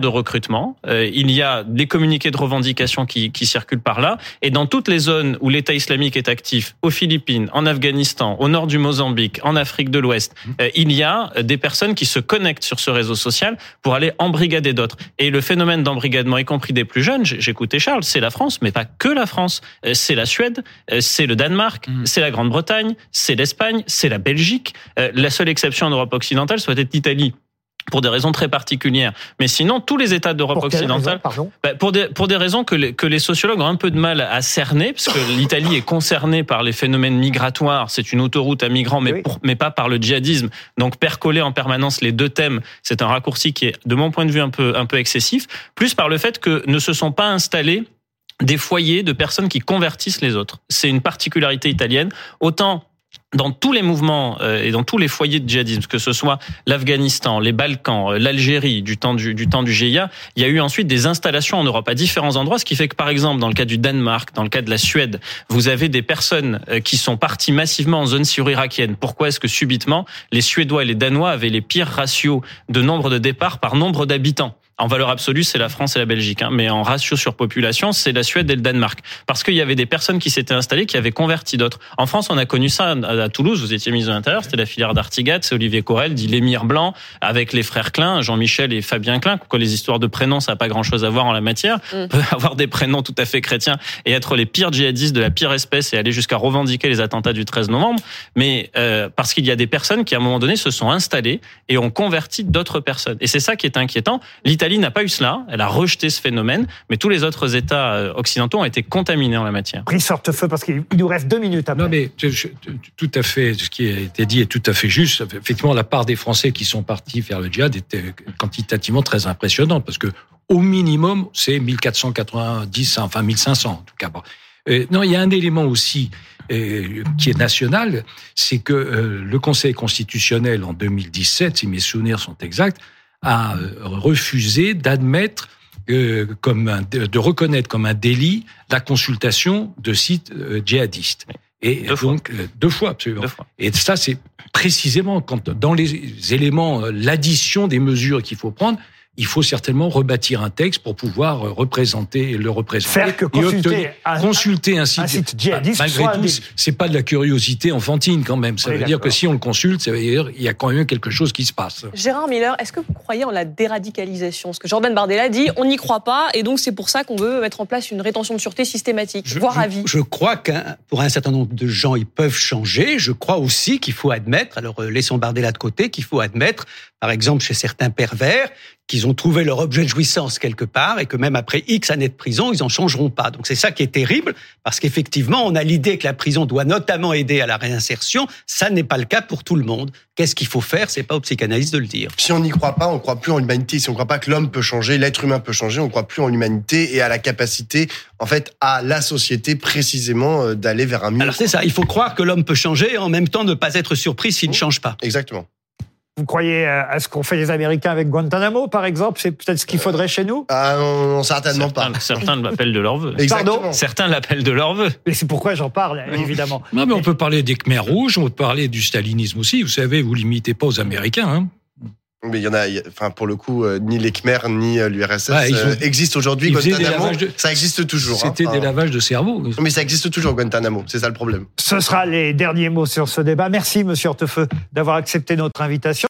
de recrutement. Euh, il y a des communiqués de revendication qui, qui circulent par là, et dans toutes les zones où l'État islamique est actif, aux Philippines, en Afghanistan, au nord du Mozambique, en Afrique de l'Ouest, euh, il y a des personnes qui se connectent sur ce réseau social pour aller embrigader d'autres. Et le phénomène d'embrigadement, y compris des plus jeunes, j'écoutais Charles, c'est la France, mais pas que la France. Euh, C'est la Suède, euh, c'est le Danemark, c'est la Grande-Bretagne, c'est l'Espagne, c'est la Belgique. Euh, La seule exception en Europe occidentale soit être l'Italie pour des raisons très particulières. Mais sinon, tous les États d'Europe occidentale, raison, bah, pour des pour des raisons que les, que les sociologues ont un peu de mal à cerner, parce que <laughs> l'Italie est concernée par les phénomènes migratoires. C'est une autoroute à migrants, mais pour- mais pas par le djihadisme. Donc percoler en permanence les deux thèmes, c'est un raccourci qui est, de mon point de vue, un peu un peu excessif. Plus par le fait que ne se sont pas installés des foyers de personnes qui convertissent les autres. C'est une particularité italienne. Autant dans tous les mouvements euh, et dans tous les foyers de djihadisme, que ce soit l'Afghanistan, les Balkans, euh, l'Algérie, du temps du, du temps du GIA, il y a eu ensuite des installations en Europe à différents endroits, ce qui fait que par exemple dans le cas du Danemark, dans le cas de la Suède, vous avez des personnes euh, qui sont parties massivement en zone syro-irakienne. Pourquoi est-ce que subitement les Suédois et les Danois avaient les pires ratios de nombre de départs par nombre d'habitants? En valeur absolue, c'est la France et la Belgique, hein, mais en ratio sur population, c'est la Suède et le Danemark. Parce qu'il y avait des personnes qui s'étaient installées, qui avaient converti d'autres. En France, on a connu ça à, Toulouse. Vous étiez ministre de l'Intérieur, c'était la filière d'Artigat, c'est Olivier Corel, dit l'émir blanc, avec les frères Klein, Jean-Michel et Fabien Klein. Quoi, les histoires de prénoms, ça n'a pas grand-chose à voir en la matière. On <laughs> peut avoir des prénoms tout à fait chrétiens et être les pires djihadistes de la pire espèce et aller jusqu'à revendiquer les attentats du 13 novembre. Mais euh, parce qu'il y a des personnes qui, à un moment donné, se sont installées et ont converti d'autres personnes. Et c'est ça qui est inquiétant. L'Italie n'a pas eu cela. Elle a rejeté ce phénomène, mais tous les autres États euh, occidentaux ont été contaminés en la matière. Pris sorte-feu parce qu'il nous reste deux minutes après. Non, mais je- je- tout à fait, ce qui a été dit est tout à fait juste. Effectivement, la part des Français qui sont partis vers le djihad était quantitativement très impressionnante parce que au minimum, c'est 1490, enfin 1500 en tout cas. Bon. Euh, non, il y a un élément aussi euh, qui est national, c'est que euh, le Conseil constitutionnel en 2017, si mes souvenirs sont exacts, a euh, refusé d'admettre euh, comme un, de, reconnaître comme un délit la consultation de sites euh, djihadistes. Et donc euh, deux fois absolument. Et ça c'est précisément quand dans les éléments, l'addition des mesures qu'il faut prendre. Il faut certainement rebâtir un texte pour pouvoir euh, représenter le représenter. Faire que et consulter obtenir- un- consulter un site, un site djihadiste Bah, soit malgré tout, délit. c'est pas de la curiosité enfantine quand même. Ça Oui, veut dire que si on le consulte, ça veut dire qu'il y a quand même quelque chose qui se passe. Gérard Miller, est-ce que vous croyez en la déradicalisation? Parce que Jordan Bardella dit on n'y croit pas et donc c'est pour ça qu'on veut mettre en place une rétention de sûreté systématique, voire à vie. Je crois qu'un pour un certain nombre de gens, ils peuvent changer. Je crois aussi qu'il faut admettre, alors euh, laissons Bardella de côté, qu'il faut admettre, par exemple chez certains pervers, qu'ils ont trouvé leur objet de jouissance quelque part et que même après X années de prison, ils en changeront pas. Donc c'est ça qui est terrible parce qu'effectivement, on a l'idée que la prison doit notamment aider à la réinsertion. Ça n'est pas le cas pour tout le monde. Qu'est-ce qu'il faut faire? C'est pas aux psychanalystes de le dire. Si on n'y croit pas, on ne croit plus en l'humanité. Si on ne croit pas que l'homme peut changer, l'être humain peut changer, on ne croit plus en l'humanité et à la capacité, en fait, à la société précisément euh, d'aller vers un mieux. Alors c'est ça, il faut croire que l'homme peut changer et en même temps ne pas être surpris s'il ne change pas. Exactement. Vous croyez euh, à ce qu'ont fait les Américains avec Guantanamo, par exemple? C'est peut-être ce qu'il faudrait chez nous? Ah, non, certainement pas. Certains l'appellent de leur vœu. Pardon? Certains l'appellent de leur vœu. Et c'est pourquoi j'en parle, évidemment. Non, mais on peut parler des Khmers rouges, on peut parler du stalinisme aussi. Vous savez, vous limitez pas aux Américains. Hein. Mais il y en a, enfin pour le coup, euh, ni les Khmer ni euh, l'URSS ont- euh, existent aujourd'hui. Guantanamo, de- ça existe toujours. hein. C'était des Enfin, lavages de cerveau. Mais ça existe toujours Guantanamo, c'est ça le problème. Ce sera les derniers mots sur ce débat. Merci, monsieur Hortefeux, d'avoir accepté notre invitation.